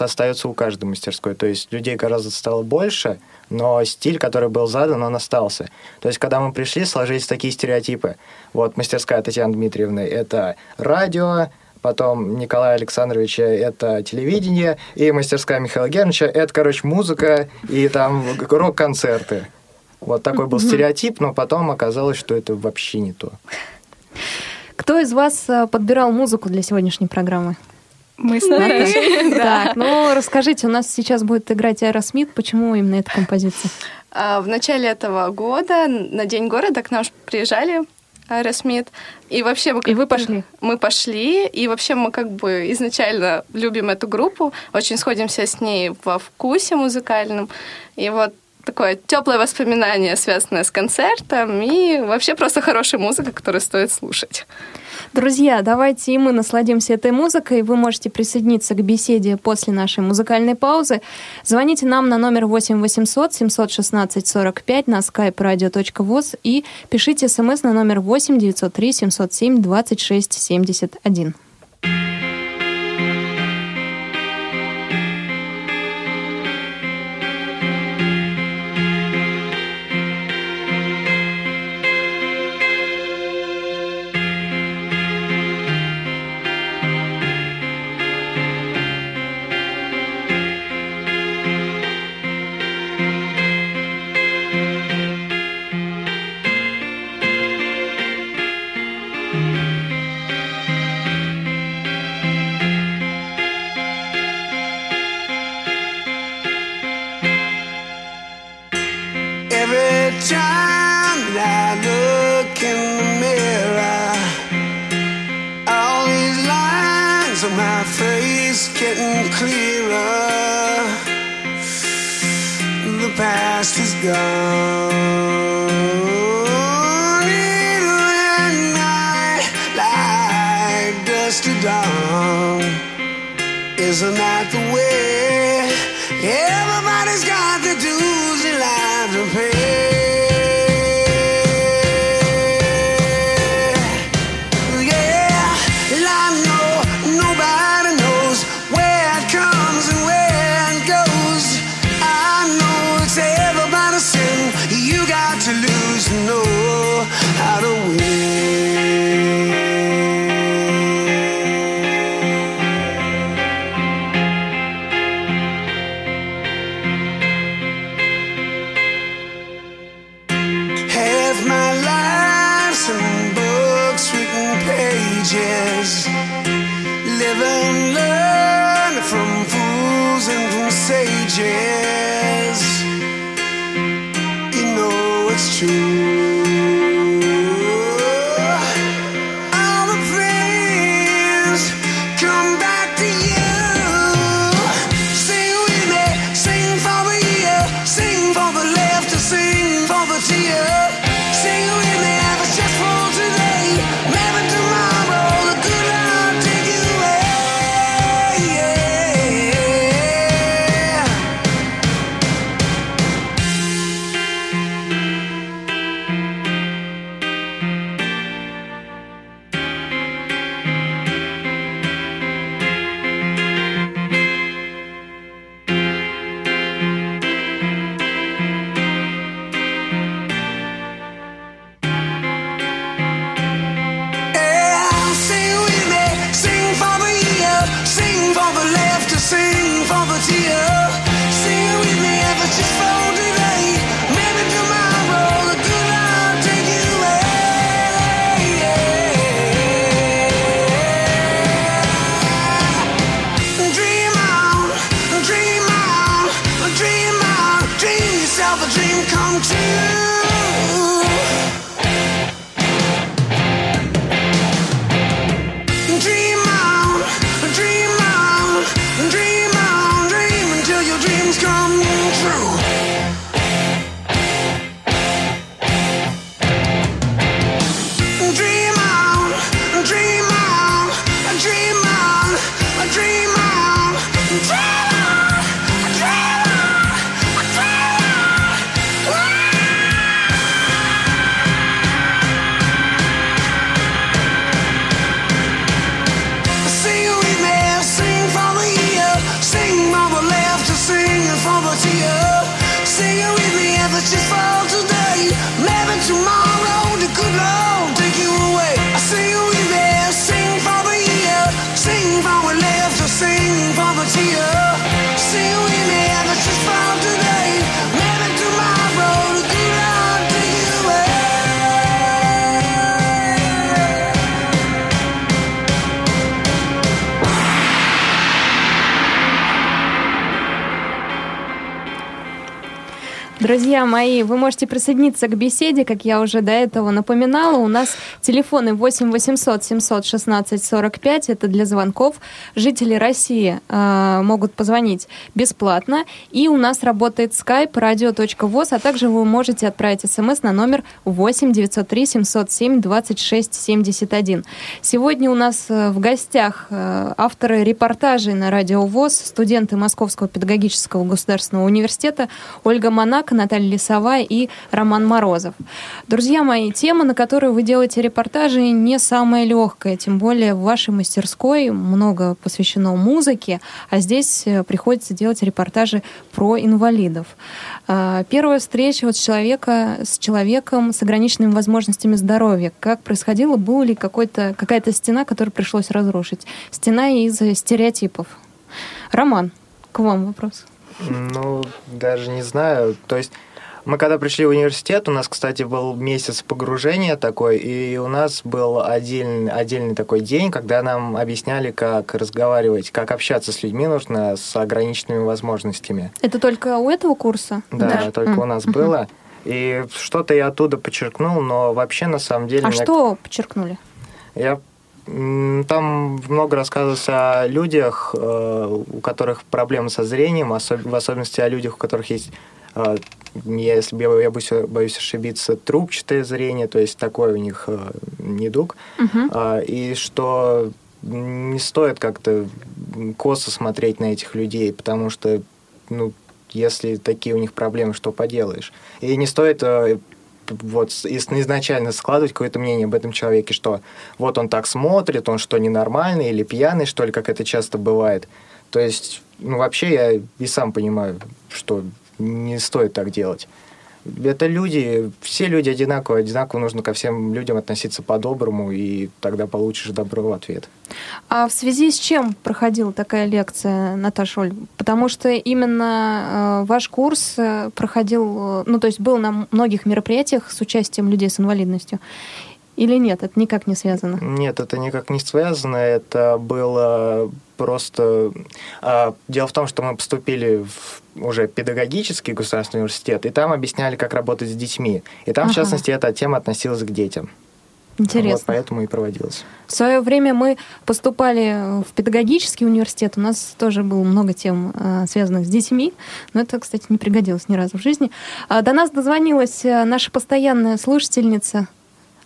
E: остается у каждой мастерской. То есть людей гораздо стало больше, но стиль, который был задан, он остался. То есть, когда мы пришли, сложились такие стереотипы. Вот мастерская Татьяны Дмитриевны – это радио, потом Николая Александровича – это телевидение, и мастерская Михаила Германовича – это, короче, музыка и там рок-концерты. Вот такой был стереотип, но потом оказалось, что это вообще не то.
G: Кто из вас э, подбирал музыку для сегодняшней программы?
F: Мы с Наташей.
G: Так, ну расскажите, у нас сейчас будет играть Аэросмит. Почему именно эта композиция?
D: А, В начале этого года на День города к нам приезжали Аэросмит. И вообще мы
G: И вы пошли?
D: Мы пошли, и вообще мы как бы изначально любим эту группу, очень сходимся с ней во вкусе музыкальном. И вот такое теплое воспоминание, связанное с концертом, и вообще просто хорошая музыка, которую стоит слушать.
G: Друзья, давайте и мы насладимся этой музыкой. Вы можете присоединиться к беседе после нашей музыкальной паузы. Звоните нам на номер 8 800 716 45 на skype radio.voz и пишите смс на номер 8 903 707 26 71.
C: Друзья мои, вы можете присоединиться к беседе, как я уже до этого напоминала. У нас телефоны 8 800 716 45, это для звонков. Жители России э, могут позвонить бесплатно. И у нас работает skype radio.voz, а также вы можете отправить смс на номер 8 903 707 26 71. Сегодня у нас э, в гостях э, авторы репортажей на Радио ВОЗ, студенты Московского педагогического государственного университета Ольга Монак, Наталья Лисова и Роман Морозов. Друзья мои, тема, на которую вы делаете репортажи, не самая легкая, тем более в вашей мастерской много посвящено музыке, а здесь э, приходится делать репортажи про инвалидов. А, Первая встреча вот с, человека, с человеком с ограниченными возможностями здоровья. Как происходило? Была ли какая-то стена, которую пришлось разрушить? Стена из стереотипов. Роман, к вам вопрос.
E: Ну, даже не знаю. То есть мы когда пришли в университет, у нас, кстати, был месяц погружения такой, и у нас был отдельный, отдельный такой день, когда нам объясняли, как разговаривать, как общаться с людьми нужно с ограниченными возможностями.
C: Это только у этого курса?
E: Да, только
C: М,
E: у нас
C: мгм.
E: было. И что-то я оттуда подчеркнул, но вообще на самом деле...
C: А
E: меня-
C: что подчеркнули?
E: Я там много рассказывалось о людях, э, у которых проблемы со зрением, в особенности о людях, у которых есть, э, если я, я боюсь, боюсь ошибиться, трубчатое зрение, то есть такой у них э, недуг. А, и что не стоит как-то косо смотреть на этих людей, потому что, ну, если такие у них проблемы, что поделаешь. И не стоит э, вот изначально складывать какое-то мнение об этом человеке, что вот он так смотрит, он что, ненормальный или пьяный, что ли, как это часто бывает. То есть, ну, вообще я и сам понимаю, что не стоит так делать. Это люди, все люди одинаковые, одинаково нужно ко всем людям относиться по-доброму, и тогда получишь добро в ответ.
C: А в связи с чем проходила такая лекция, Наташа Оль? Потому что именно э, ваш курс э, проходил, э, ну, то есть был на многих мероприятиях с участием людей с инвалидностью. Или нет, это никак не связано?
E: Нет, это никак не связано, это было просто... а, Дело в том, что мы поступили в уже педагогический государственный университет, и там объясняли, как работать с детьми. И там, в
C: Ага.
E: частности, эта тема относилась к детям.
C: Интересно.
E: Вот поэтому и проводилось.
C: В свое время мы поступали в педагогический университет. У нас тоже было много тем, э, связанных с детьми. Но это, кстати, не пригодилось ни разу в жизни. А, До нас дозвонилась наша постоянная слушательница.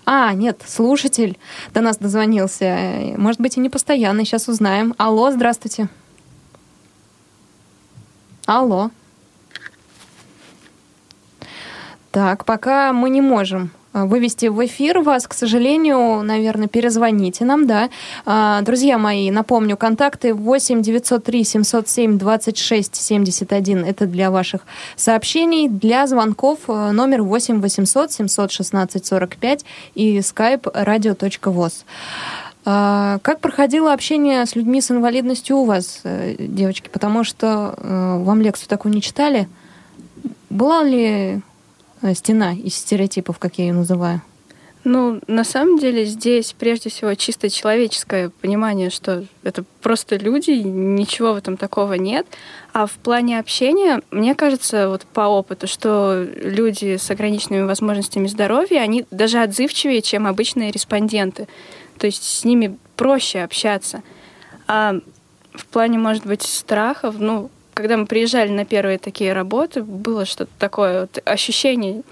C: А, нет, слушатель до нас дозвонился. Может быть, и не постоянный. Сейчас узнаем. Алло, здравствуйте. Алло. Так, пока мы не можем вывести в эфир вас, к сожалению, наверное, перезвоните нам, да. А, Друзья мои, напомню, контакты 8 903 707 26 71. Это для ваших сообщений. Для звонков э, номер 8 800 716 45 и skype radio.voz. А, Как проходило общение с людьми с инвалидностью у вас, э, девочки? Потому что э, вам лекцию такую не читали. Была ли стена из стереотипов, как я ее называю?
F: Ну, на самом деле здесь прежде всего чисто человеческое понимание, что это просто люди, ничего в этом такого нет. А в плане общения, мне кажется, вот по опыту, что люди с ограниченными возможностями здоровья, они даже отзывчивее, чем обычные респонденты. То есть с ними проще общаться. А в плане, может быть, страхов, ну, когда мы приезжали на первые такие работы, было что-то такое, вот ощущение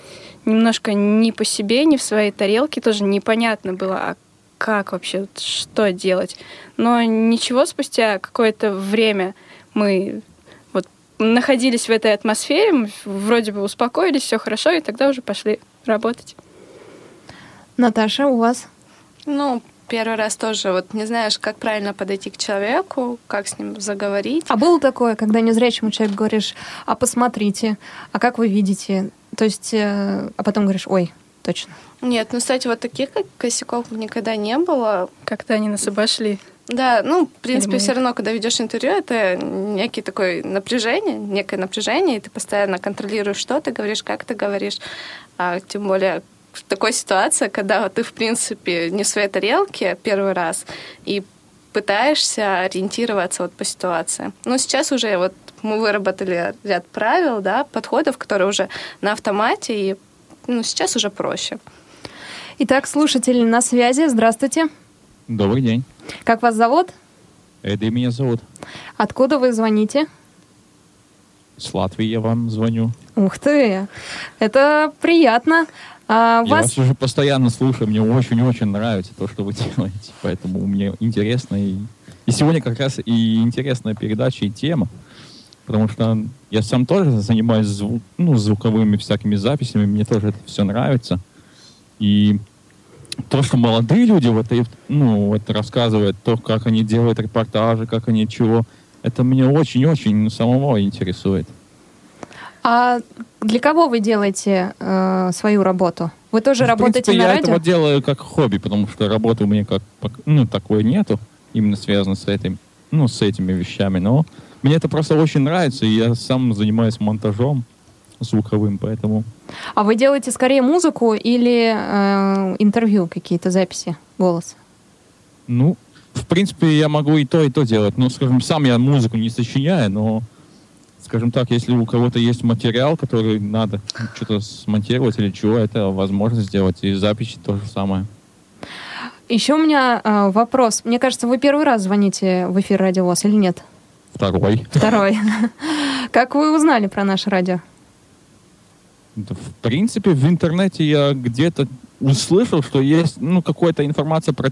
F: немножко не по себе, не в своей тарелке, тоже непонятно было, а как вообще, что делать. Но ничего, спустя какое-то время мы вот находились в этой атмосфере, мы вроде бы успокоились, все хорошо, и тогда уже пошли работать.
C: Наташа, у вас?
D: Ну, первый раз тоже вот не знаешь, как правильно подойти к человеку, как с ним заговорить.
C: А было такое, когда незрячему человеку говоришь, а посмотрите, а как вы видите? То есть, э, а потом говоришь, ой, точно.
D: Нет, ну, кстати, вот таких как косяков никогда не было.
F: Как-то они нас обошли.
D: Да, ну, в принципе, все равно, когда ведешь интервью, это некий такой напряжение, некое напряжение, и ты постоянно контролируешь, что ты говоришь, как ты говоришь. А тем более в такой ситуации, когда вот ты, в принципе, не в своей тарелке первый раз, и пытаешься ориентироваться вот по ситуации. Но сейчас уже вот мы выработали ряд правил, да, подходов, которые уже на автомате, и ну, сейчас уже проще.
C: Итак, слушатели на связи. Здравствуйте.
H: Добрый день.
C: Как вас зовут?
H: Эдди меня зовут.
C: Откуда вы звоните?
H: С Латвии я вам звоню.
C: Ух ты! Это приятно. А,
H: Я
C: вас...
H: вас уже постоянно слушаю, мне очень-очень нравится то, что вы делаете, поэтому мне интересно. И, и сегодня как раз и интересная передача, и тема, потому что я сам тоже занимаюсь зву- ну, звуковыми всякими записями, мне тоже это все нравится. И то, что молодые люди вот, ну, вот рассказывают, то, как они делают репортажи, как они чего, это мне очень-очень самого интересует.
C: А для кого вы делаете э, свою работу? Вы тоже
H: Ну,
C: работаете
H: принципе,
C: на
H: я
C: радио?
H: этого делаю как хобби, потому что работы у меня как ну такой нету, именно связано с этим, ну с этими вещами. Но мне это просто очень нравится, и я сам занимаюсь монтажом звуковым, поэтому
C: А вы делаете скорее музыку или э, интервью, какие-то записи, голос?
H: ну в принципе я могу и то и то делать. Ну скажем, сам я музыку не сочиняю, но скажем так, если у кого-то есть материал, который надо что-то смонтировать или чего, это возможно сделать. И записи то же самое.
C: Еще у меня э, вопрос. Мне кажется, вы первый раз звоните в эфир Радио ВОЗ или нет?
H: Второй.
C: Второй. Как вы узнали про наше радио?
H: В принципе, в интернете я где-то услышал, что есть ну, какая-то информация про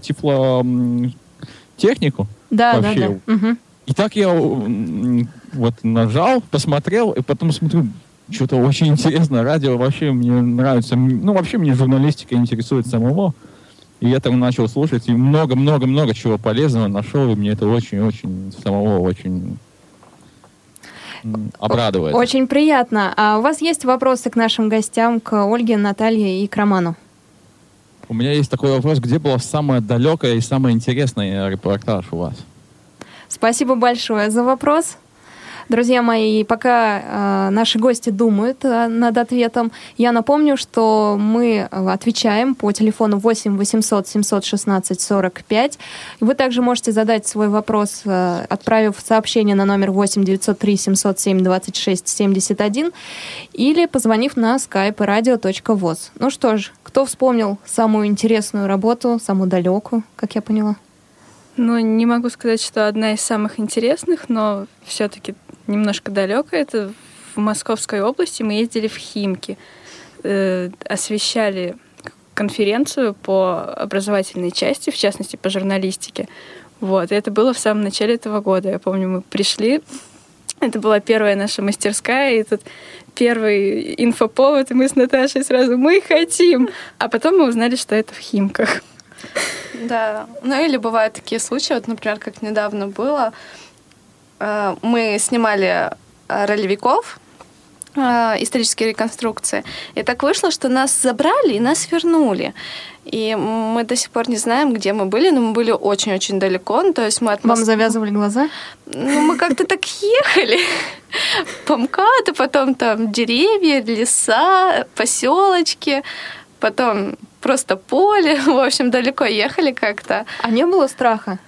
H: тифлотехнику.
C: Да,
H: Вообще.
C: да, да.
H: И так я вот нажал, посмотрел, и потом смотрю, что-то очень интересно. Радио вообще мне нравится. Ну, вообще мне журналистика интересует самого. И я там начал слушать, и много-много-много чего полезного нашел, и мне это очень-очень самого очень обрадует.
C: Очень приятно. А у вас есть вопросы к нашим гостям, к Ольге, Наталье и к Роману?
H: У меня есть такой вопрос, где была самая далекая и самая интересная репортаж у вас?
C: Спасибо большое за вопрос. Друзья мои, пока э, наши гости думают э, над ответом, я напомню, что мы э, отвечаем по телефону 8 800 716 45. И вы также можете задать свой вопрос, э, отправив сообщение на номер 8 903 707 26 71 или позвонив на skype radio.voz. Ну что ж, кто вспомнил самую интересную работу, самую далекую, как я поняла?
F: Ну, не могу сказать, что одна из самых интересных, но все-таки немножко далекая. Это в Московской области мы ездили в Химки, э, освещали конференцию по образовательной части, в частности, по журналистике. Вот, и это было в самом начале этого года. Я помню, мы пришли, это была первая наша мастерская, и тут первый инфоповод, и мы с Наташей сразу «мы хотим!» А потом мы узнали, что это в Химках.
D: Да, ну или бывают такие случаи, вот, например, как недавно было, мы снимали э, ролевиков, э, исторические реконструкции, и так вышло, что нас забрали и нас вернули. И мы до сих пор не знаем, где мы были, но мы были очень-очень далеко. Ну, то есть мы от
C: Вам завязывали глаза?
D: Ну, мы как-то так ехали по МКАДу, потом там деревья, леса, поселочки, потом просто поле. В общем, далеко ехали как-то.
C: А не было страха?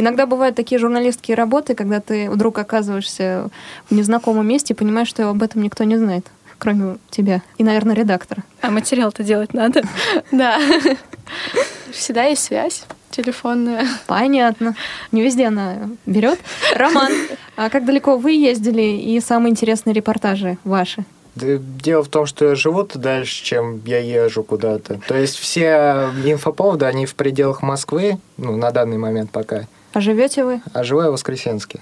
C: Иногда бывают такие журналистские работы, когда ты вдруг оказываешься в незнакомом месте и понимаешь, что об этом никто не знает, кроме тебя и, наверное, редактора.
F: А материал-то делать надо.
D: Да. Всегда есть связь телефонная.
C: Понятно. Не везде она берет. Роман, а как далеко вы ездили и самые интересные репортажи ваши?
E: Да Дело в том, что я живу-то дальше, чем я езжу куда-то. То есть все инфоповоды, они в пределах Москвы, ну, на данный момент пока.
C: А живете вы?
E: А живу я в Воскресенске.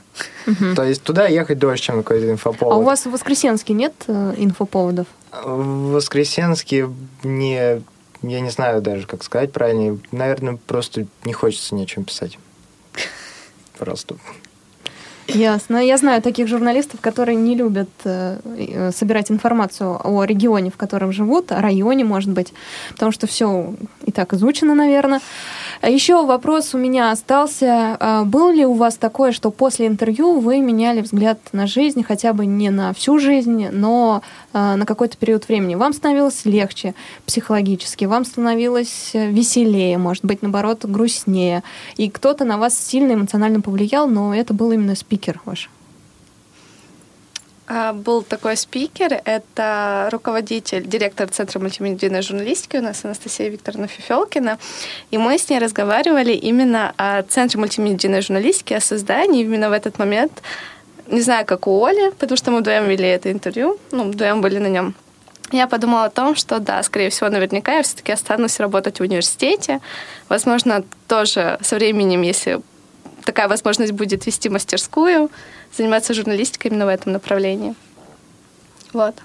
E: То есть туда ехать дольше, чем на какой-то инфоповод.
C: А у вас в Воскресенске нет э, инфоповодов?
E: В Воскресенске мне, я не знаю даже, как сказать правильно, наверное, просто не хочется ни о чем писать. Просто.
C: Ясно. Я знаю таких журналистов, которые не любят э, э, собирать информацию о регионе, в котором живут, о районе, может быть, потому что все и так изучено, наверное. А Еще вопрос у меня остался. А Было ли у вас такое, что после интервью вы меняли взгляд на жизнь, хотя бы не на всю жизнь, но а, на какой-то период времени? Вам становилось легче психологически, вам становилось э, веселее, может быть, наоборот, грустнее. И кто-то на вас сильно эмоционально повлиял, но это был именно спикер ваш.
D: А, Был такой спикер, это руководитель, директор Центра мультимедийной журналистики у нас Анастасия Викторовна Фефелкина. И мы с ней разговаривали именно о Центре мультимедийной журналистики, о создании именно в этот момент. Не знаю, как у Оли, потому что мы вдвоем вели это интервью, ну, вдвоем были на нем. Я подумала о том, что да, скорее всего, наверняка я все-таки останусь работать в университете. Возможно, тоже со временем, если такая возможность будет вести мастерскую, заниматься журналистикой именно в этом направлении. Вот.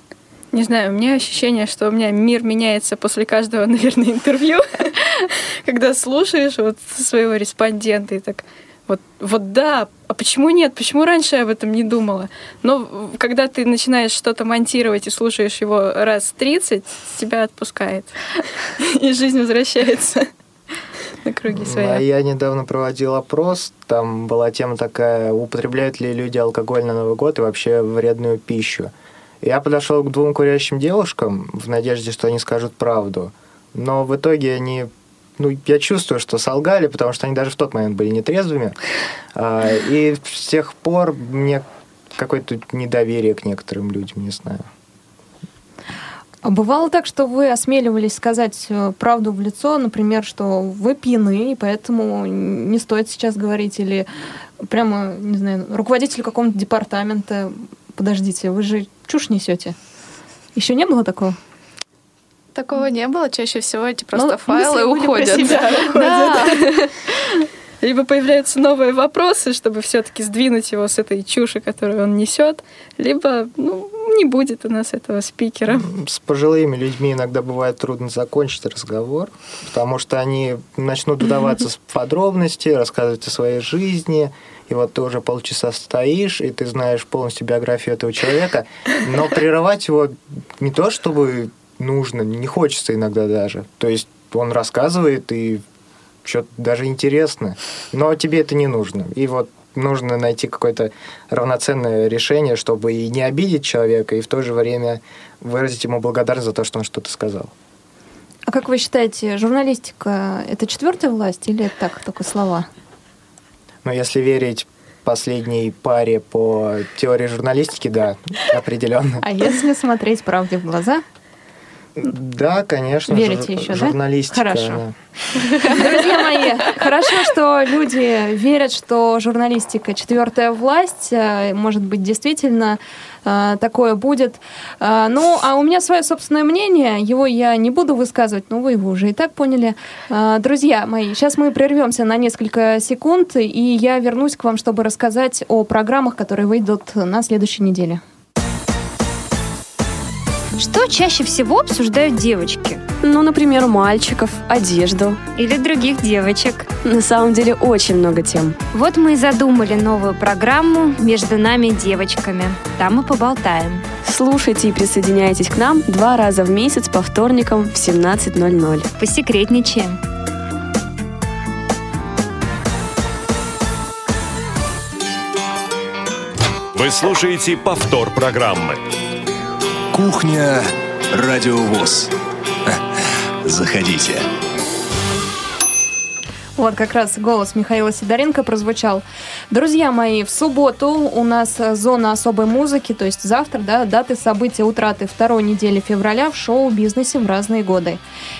F: Не знаю, у меня ощущение, что у меня мир меняется после каждого, наверное, интервью, когда слушаешь вот своего респондента и так, вот, вот да, а почему нет? Почему раньше я об этом не думала? Но когда ты начинаешь что-то монтировать и слушаешь его раз 30, тебя отпускает. И жизнь возвращается круги
E: А
F: своя.
E: я недавно проводил опрос, там была тема такая, употребляют ли люди алкоголь на Новый год и вообще вредную пищу. Я подошел к двум курящим девушкам в надежде, что они скажут правду. Но в итоге они ну, я чувствую, что солгали, потому что они даже в тот момент были нетрезвыми. А, И с тех пор мне какое-то недоверие к некоторым людям, не знаю.
C: А бывало так, что вы осмеливались сказать э, правду в лицо, например, что вы пьяны, и поэтому не стоит сейчас говорить, или прямо, не знаю, руководитель какого-то департамента, подождите, вы же чушь несете. Еще не было такого?
D: Такого не было. Чаще всего эти просто
C: Ну,
D: файлы
C: были про
D: уходят.
C: себя.
D: Да.
F: Либо появляются новые вопросы, чтобы все-таки сдвинуть его с этой чуши, которую он несет, либо ну, не будет у нас этого спикера.
E: С пожилыми людьми иногда бывает трудно закончить разговор, потому что они начнут вдаваться в подробности, рассказывать о своей жизни, и вот ты уже полчаса стоишь, и ты знаешь полностью биографию этого человека, но прерывать его не то, чтобы нужно, не хочется иногда даже. То есть он рассказывает, и что-то даже интересно, но тебе это не нужно. И вот нужно найти какое-то равноценное решение, чтобы и не обидеть человека, и в то же время выразить ему благодарность за то, что он что-то сказал.
C: А как вы считаете, журналистика — это четвертая власть или это так, только слова?
E: Но если верить последней паре по теории журналистики, да, определенно.
C: А если смотреть правде в глаза?
E: Да, конечно.
C: Верите
E: жур-
C: еще, да?
E: журналистика.
C: Хорошо.
E: она-
C: Друзья мои, хорошо, что люди верят, что журналистика четвертая власть. Э, Может быть, действительно э, такое будет. Э, Ну, а у меня свое собственное мнение. Его я не буду высказывать, но вы его уже и так поняли. Друзья мои, сейчас мы прервемся на несколько секунд, и я вернусь к вам, чтобы рассказать о программах, которые выйдут на следующей неделе.
I: Что чаще всего обсуждают девочки?
J: Ну, например, у мальчиков, одежду.
I: Или других девочек?
J: На самом деле очень много тем.
I: Вот мы и задумали новую программу «Между нами девочками». Там мы поболтаем.
J: Слушайте и присоединяйтесь к нам два раза в месяц по вторникам в 17.00.
I: Посекретничаем.
A: Вы слушаете повтор программы.
B: Кухня Радиовоз. Заходите.
C: Вот как раз голос Михаила Сидоренко прозвучал. Друзья мои, в субботу у нас э, зона особой музыки, то есть завтра, да, даты события утраты второй недели февраля в шоу-бизнесе в разные годы.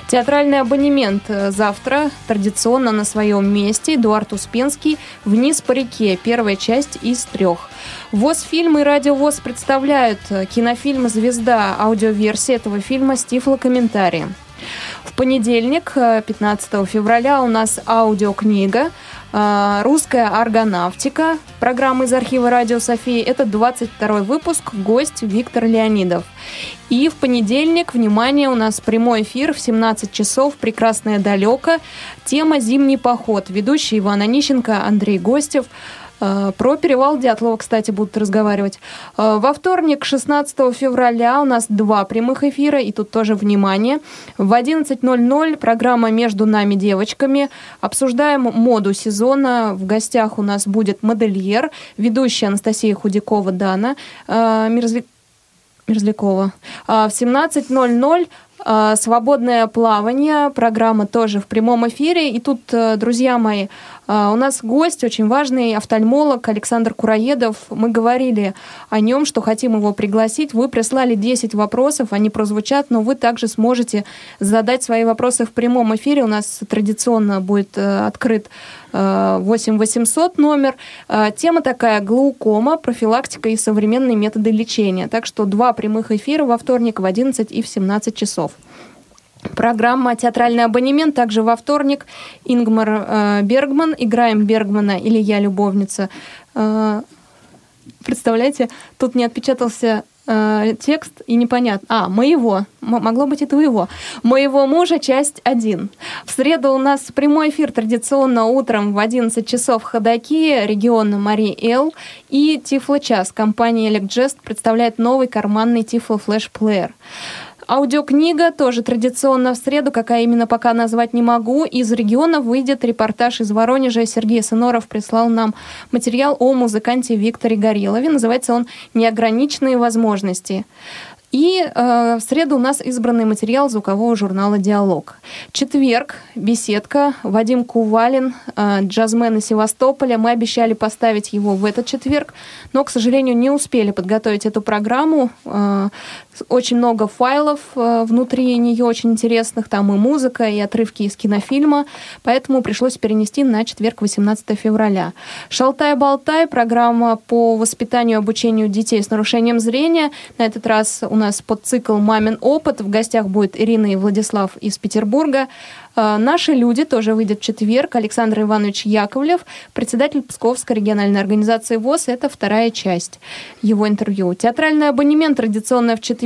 C: Театральный абонемент э, завтра традиционно на своем месте. Эдуард Успенский «Вниз по реке», первая часть из трех. ВОЗ фильм и Радио ВОЗ представляют э, кинофильм «Звезда», аудиоверсия этого фильма с тифлокомментарием. В понедельник, э, 15 февраля, у нас аудиокнига э, «Русская аргонавтика». Программа из архива «Радио Софии». Это 22 выпуск, гость Виктор Леонидов. И в понедельник, внимание, у нас прямой эфир в 17 часов, прекрасное далеко. Тема «Зимний поход». Ведущий Иван Онищенко, Андрей Гостев. Э, Про перевал Дятлова, кстати, будут разговаривать. Э, Во вторник, 16 февраля, у нас два прямых эфира, и тут тоже внимание. В 11.00 программа «Между нами девочками». Обсуждаем моду сезона. В гостях у нас будет модельер, ведущая Анастасия Худякова-Дана, э, Мерзли- Мерзлякова. А В 17.00 а, «Свободное плавание». Программа тоже в прямом эфире. И тут, э, друзья мои, А, У нас гость очень важный, офтальмолог Александр Кураедов. Мы говорили о нем, что хотим его пригласить. Вы прислали 10 вопросов, они прозвучат, но вы также сможете задать свои вопросы в прямом эфире. У нас традиционно будет э, открыт э, 8 800 номер. Э, Тема такая глаукома, профилактика и современные методы лечения. Так что два прямых эфира во вторник в 11 и в 17 часов. Программа «Театральный абонемент» также во вторник. Ингмар э, Бергман. Играем Бергмана или «Я любовница». Э, представляете, тут не отпечатался э, текст и непонятно. А, моего. М- могло быть и твоего. Моего мужа, часть 1. В среду у нас прямой эфир традиционно утром в 11 часов ходаки региона Мари Эл и Тифло Час. Компания Electgest представляет новый карманный Тифло Флэш Плеер. Аудиокнига тоже традиционно в среду, какая именно пока назвать не могу. Из региона выйдет репортаж из Воронежа. Сергей Сыноров прислал нам материал о музыканте Викторе Горелове. Называется он «Неограниченные возможности». И э, в среду у нас избранный материал звукового журнала «Диалог». Четверг, беседка, Вадим Кувалин, э, джазмен из Севастополя. Мы обещали поставить его в этот четверг, но, к сожалению, не успели подготовить эту программу. Э, очень много файлов э, внутри нее очень интересных, там и музыка, и отрывки из кинофильма, поэтому пришлось перенести на четверг, 18 февраля. «Шалтай-болтай» — программа по воспитанию и обучению детей с нарушением зрения. На этот раз у нас подцикл «Мамин опыт». В гостях будет Ирина и Владислав из Петербурга. Э, Наши люди тоже выйдет в четверг. Александр Иванович Яковлев, председатель Псковской региональной организации ВОЗ. Это вторая часть его интервью. Театральный абонемент традиционно в четверг.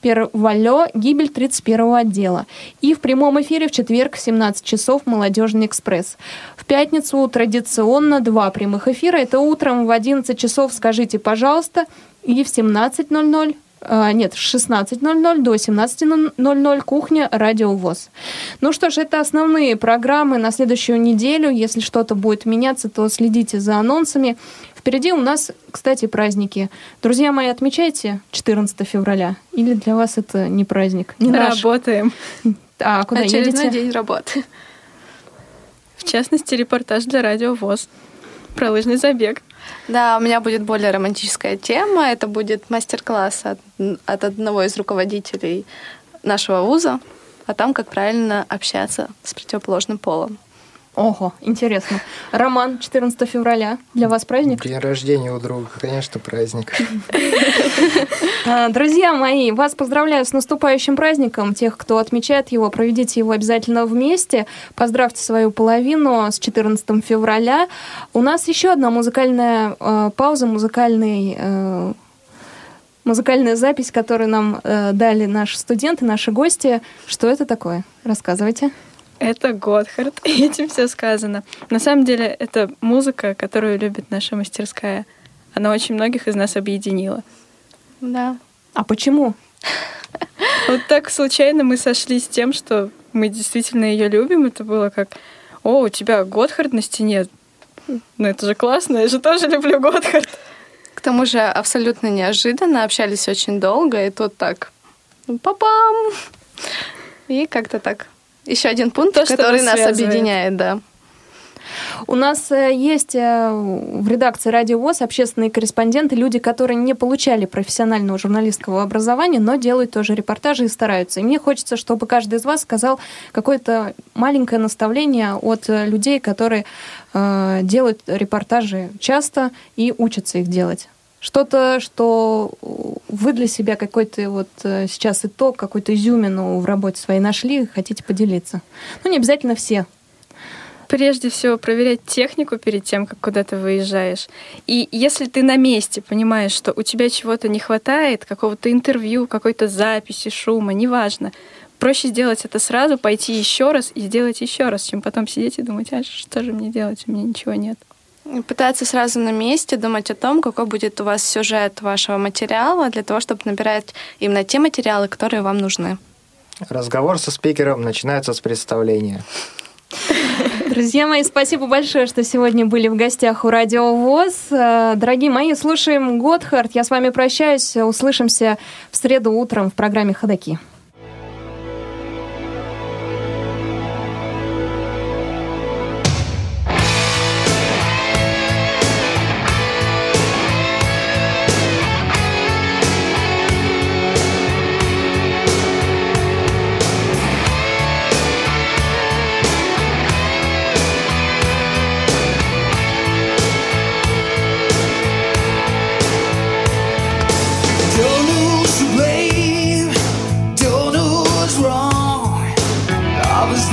C: Первалё, гибель 31 отдела. И в прямом эфире в четверг в 17 часов «Молодежный экспресс». В пятницу традиционно два прямых эфира. Это утром в 11 часов «Скажите, пожалуйста» и в 17.00 а, нет, с 16.00 до 17.00 кухня Радио ВОЗ. Ну что ж, это основные программы на следующую неделю. Если что-то будет меняться, то следите за анонсами. Впереди у нас, кстати, праздники. Друзья мои, отмечайте 14 февраля? Или для вас это не праздник? Не наш?
F: Работаем.
C: А куда
D: Очередной
C: едете?
D: день работы.
F: В частности, репортаж для Радио ВОЗ про лыжный забег.
D: Да, у меня будет более романтическая тема. Это будет мастер-класс от, от одного из руководителей нашего вуза о том, как правильно общаться с противоположным полом.
C: Ого, интересно. Роман, 14 февраля. Для вас праздник?
E: День рождения у друга, конечно, праздник.
C: А, Друзья мои, вас поздравляю с наступающим праздником. Тех, кто отмечает его, проведите его обязательно вместе. Поздравьте свою половину с 14 февраля. У нас еще одна музыкальная э, пауза, музыкальный э, музыкальная запись, которую нам э, дали наши студенты, наши гости. Что это такое? Рассказывайте.
F: Это Готхард, и этим все сказано. На самом деле, это музыка, которую любит наша мастерская. Она очень многих из нас объединила.
D: Да.
C: А почему?
F: Вот так случайно мы сошлись с тем, что мы действительно ее любим. Это было как, о, у тебя Готхард на стене. Ну это же классно, я же тоже люблю Готхард.
D: К тому же абсолютно неожиданно общались очень долго, и тут так папам! И как-то так. Еще один пункт,
F: То,
D: который
F: нас
D: объединяет, да.
C: У нас э, есть э, в редакции Радио ВОЗ общественные корреспонденты, люди, которые не получали профессионального журналистского образования, но делают тоже репортажи и стараются. И мне хочется, чтобы каждый из вас сказал какое-то маленькое наставление от э, людей, которые делают репортажи часто и учатся их делать. Что-то, что вы для себя какой-то вот э, сейчас итог, какую-то изюмину в работе своей нашли, хотите поделиться. Ну, не обязательно все.
F: Прежде всего, проверять технику перед тем, как куда-то выезжаешь. И если ты на месте понимаешь, что у тебя чего-то не хватает, какого-то интервью, какой-то записи, шума, неважно, проще сделать это сразу, пойти еще раз и сделать еще раз, чем потом сидеть и думать, а что же мне делать, у меня ничего нет.
D: Пытаться сразу на месте думать о том, какой будет у вас сюжет вашего материала, для того, чтобы набирать именно те материалы, которые вам нужны.
E: Разговор со спикером начинается с представления.
C: Друзья мои, спасибо большое, что сегодня были в гостях у Радио ВОЗ. Э, Дорогие мои, слушаем Готхард. Я с вами прощаюсь. Услышимся в среду утром в программе «Ходоки».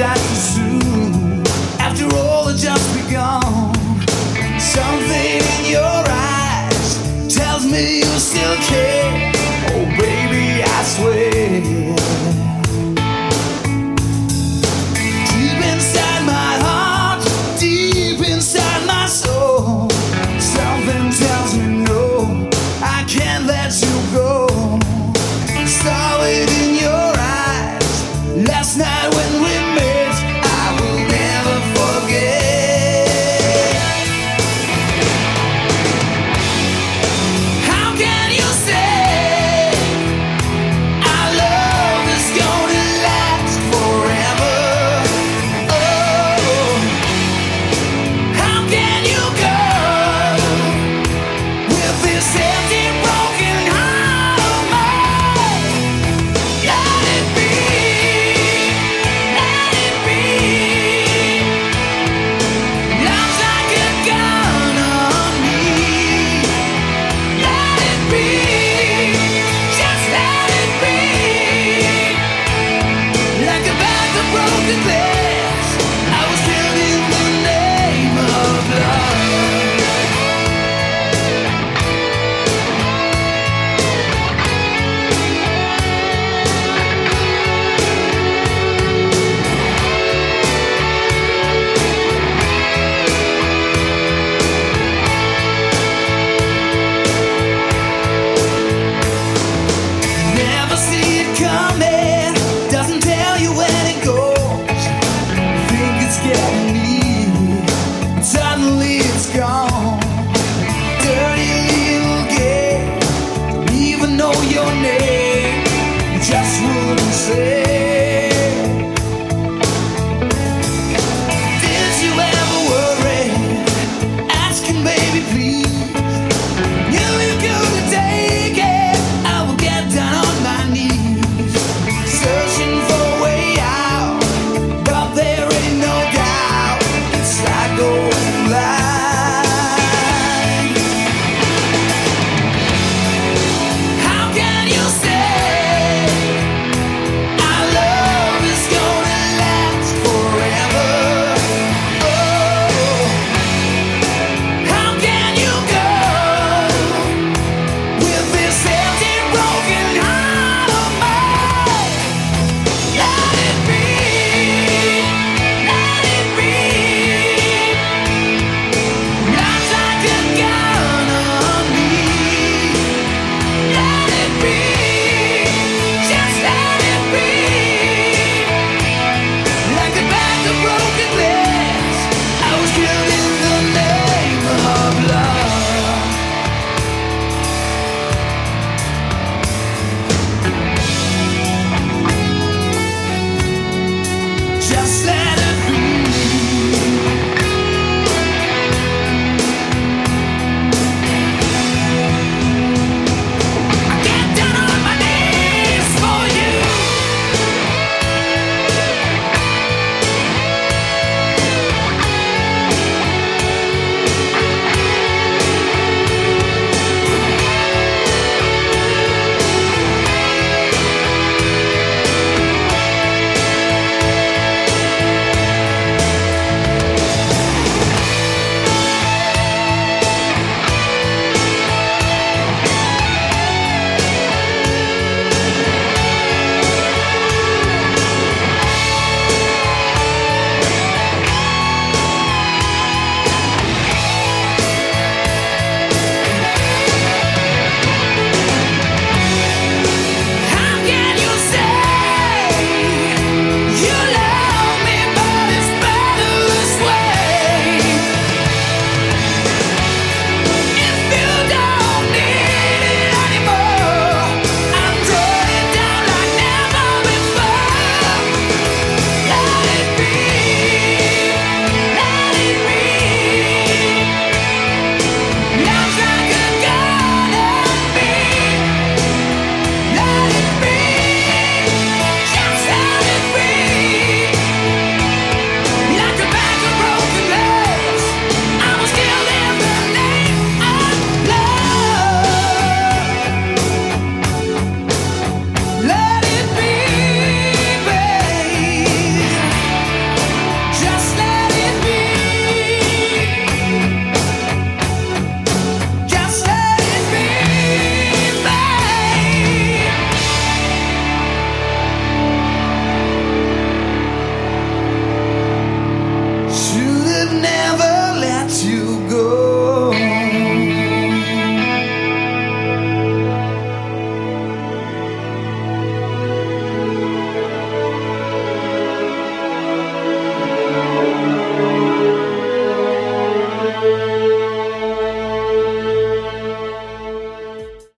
G: too soon. After all, it just begun. Something in your eyes tells me you still care. Oh, baby, I swear. your name.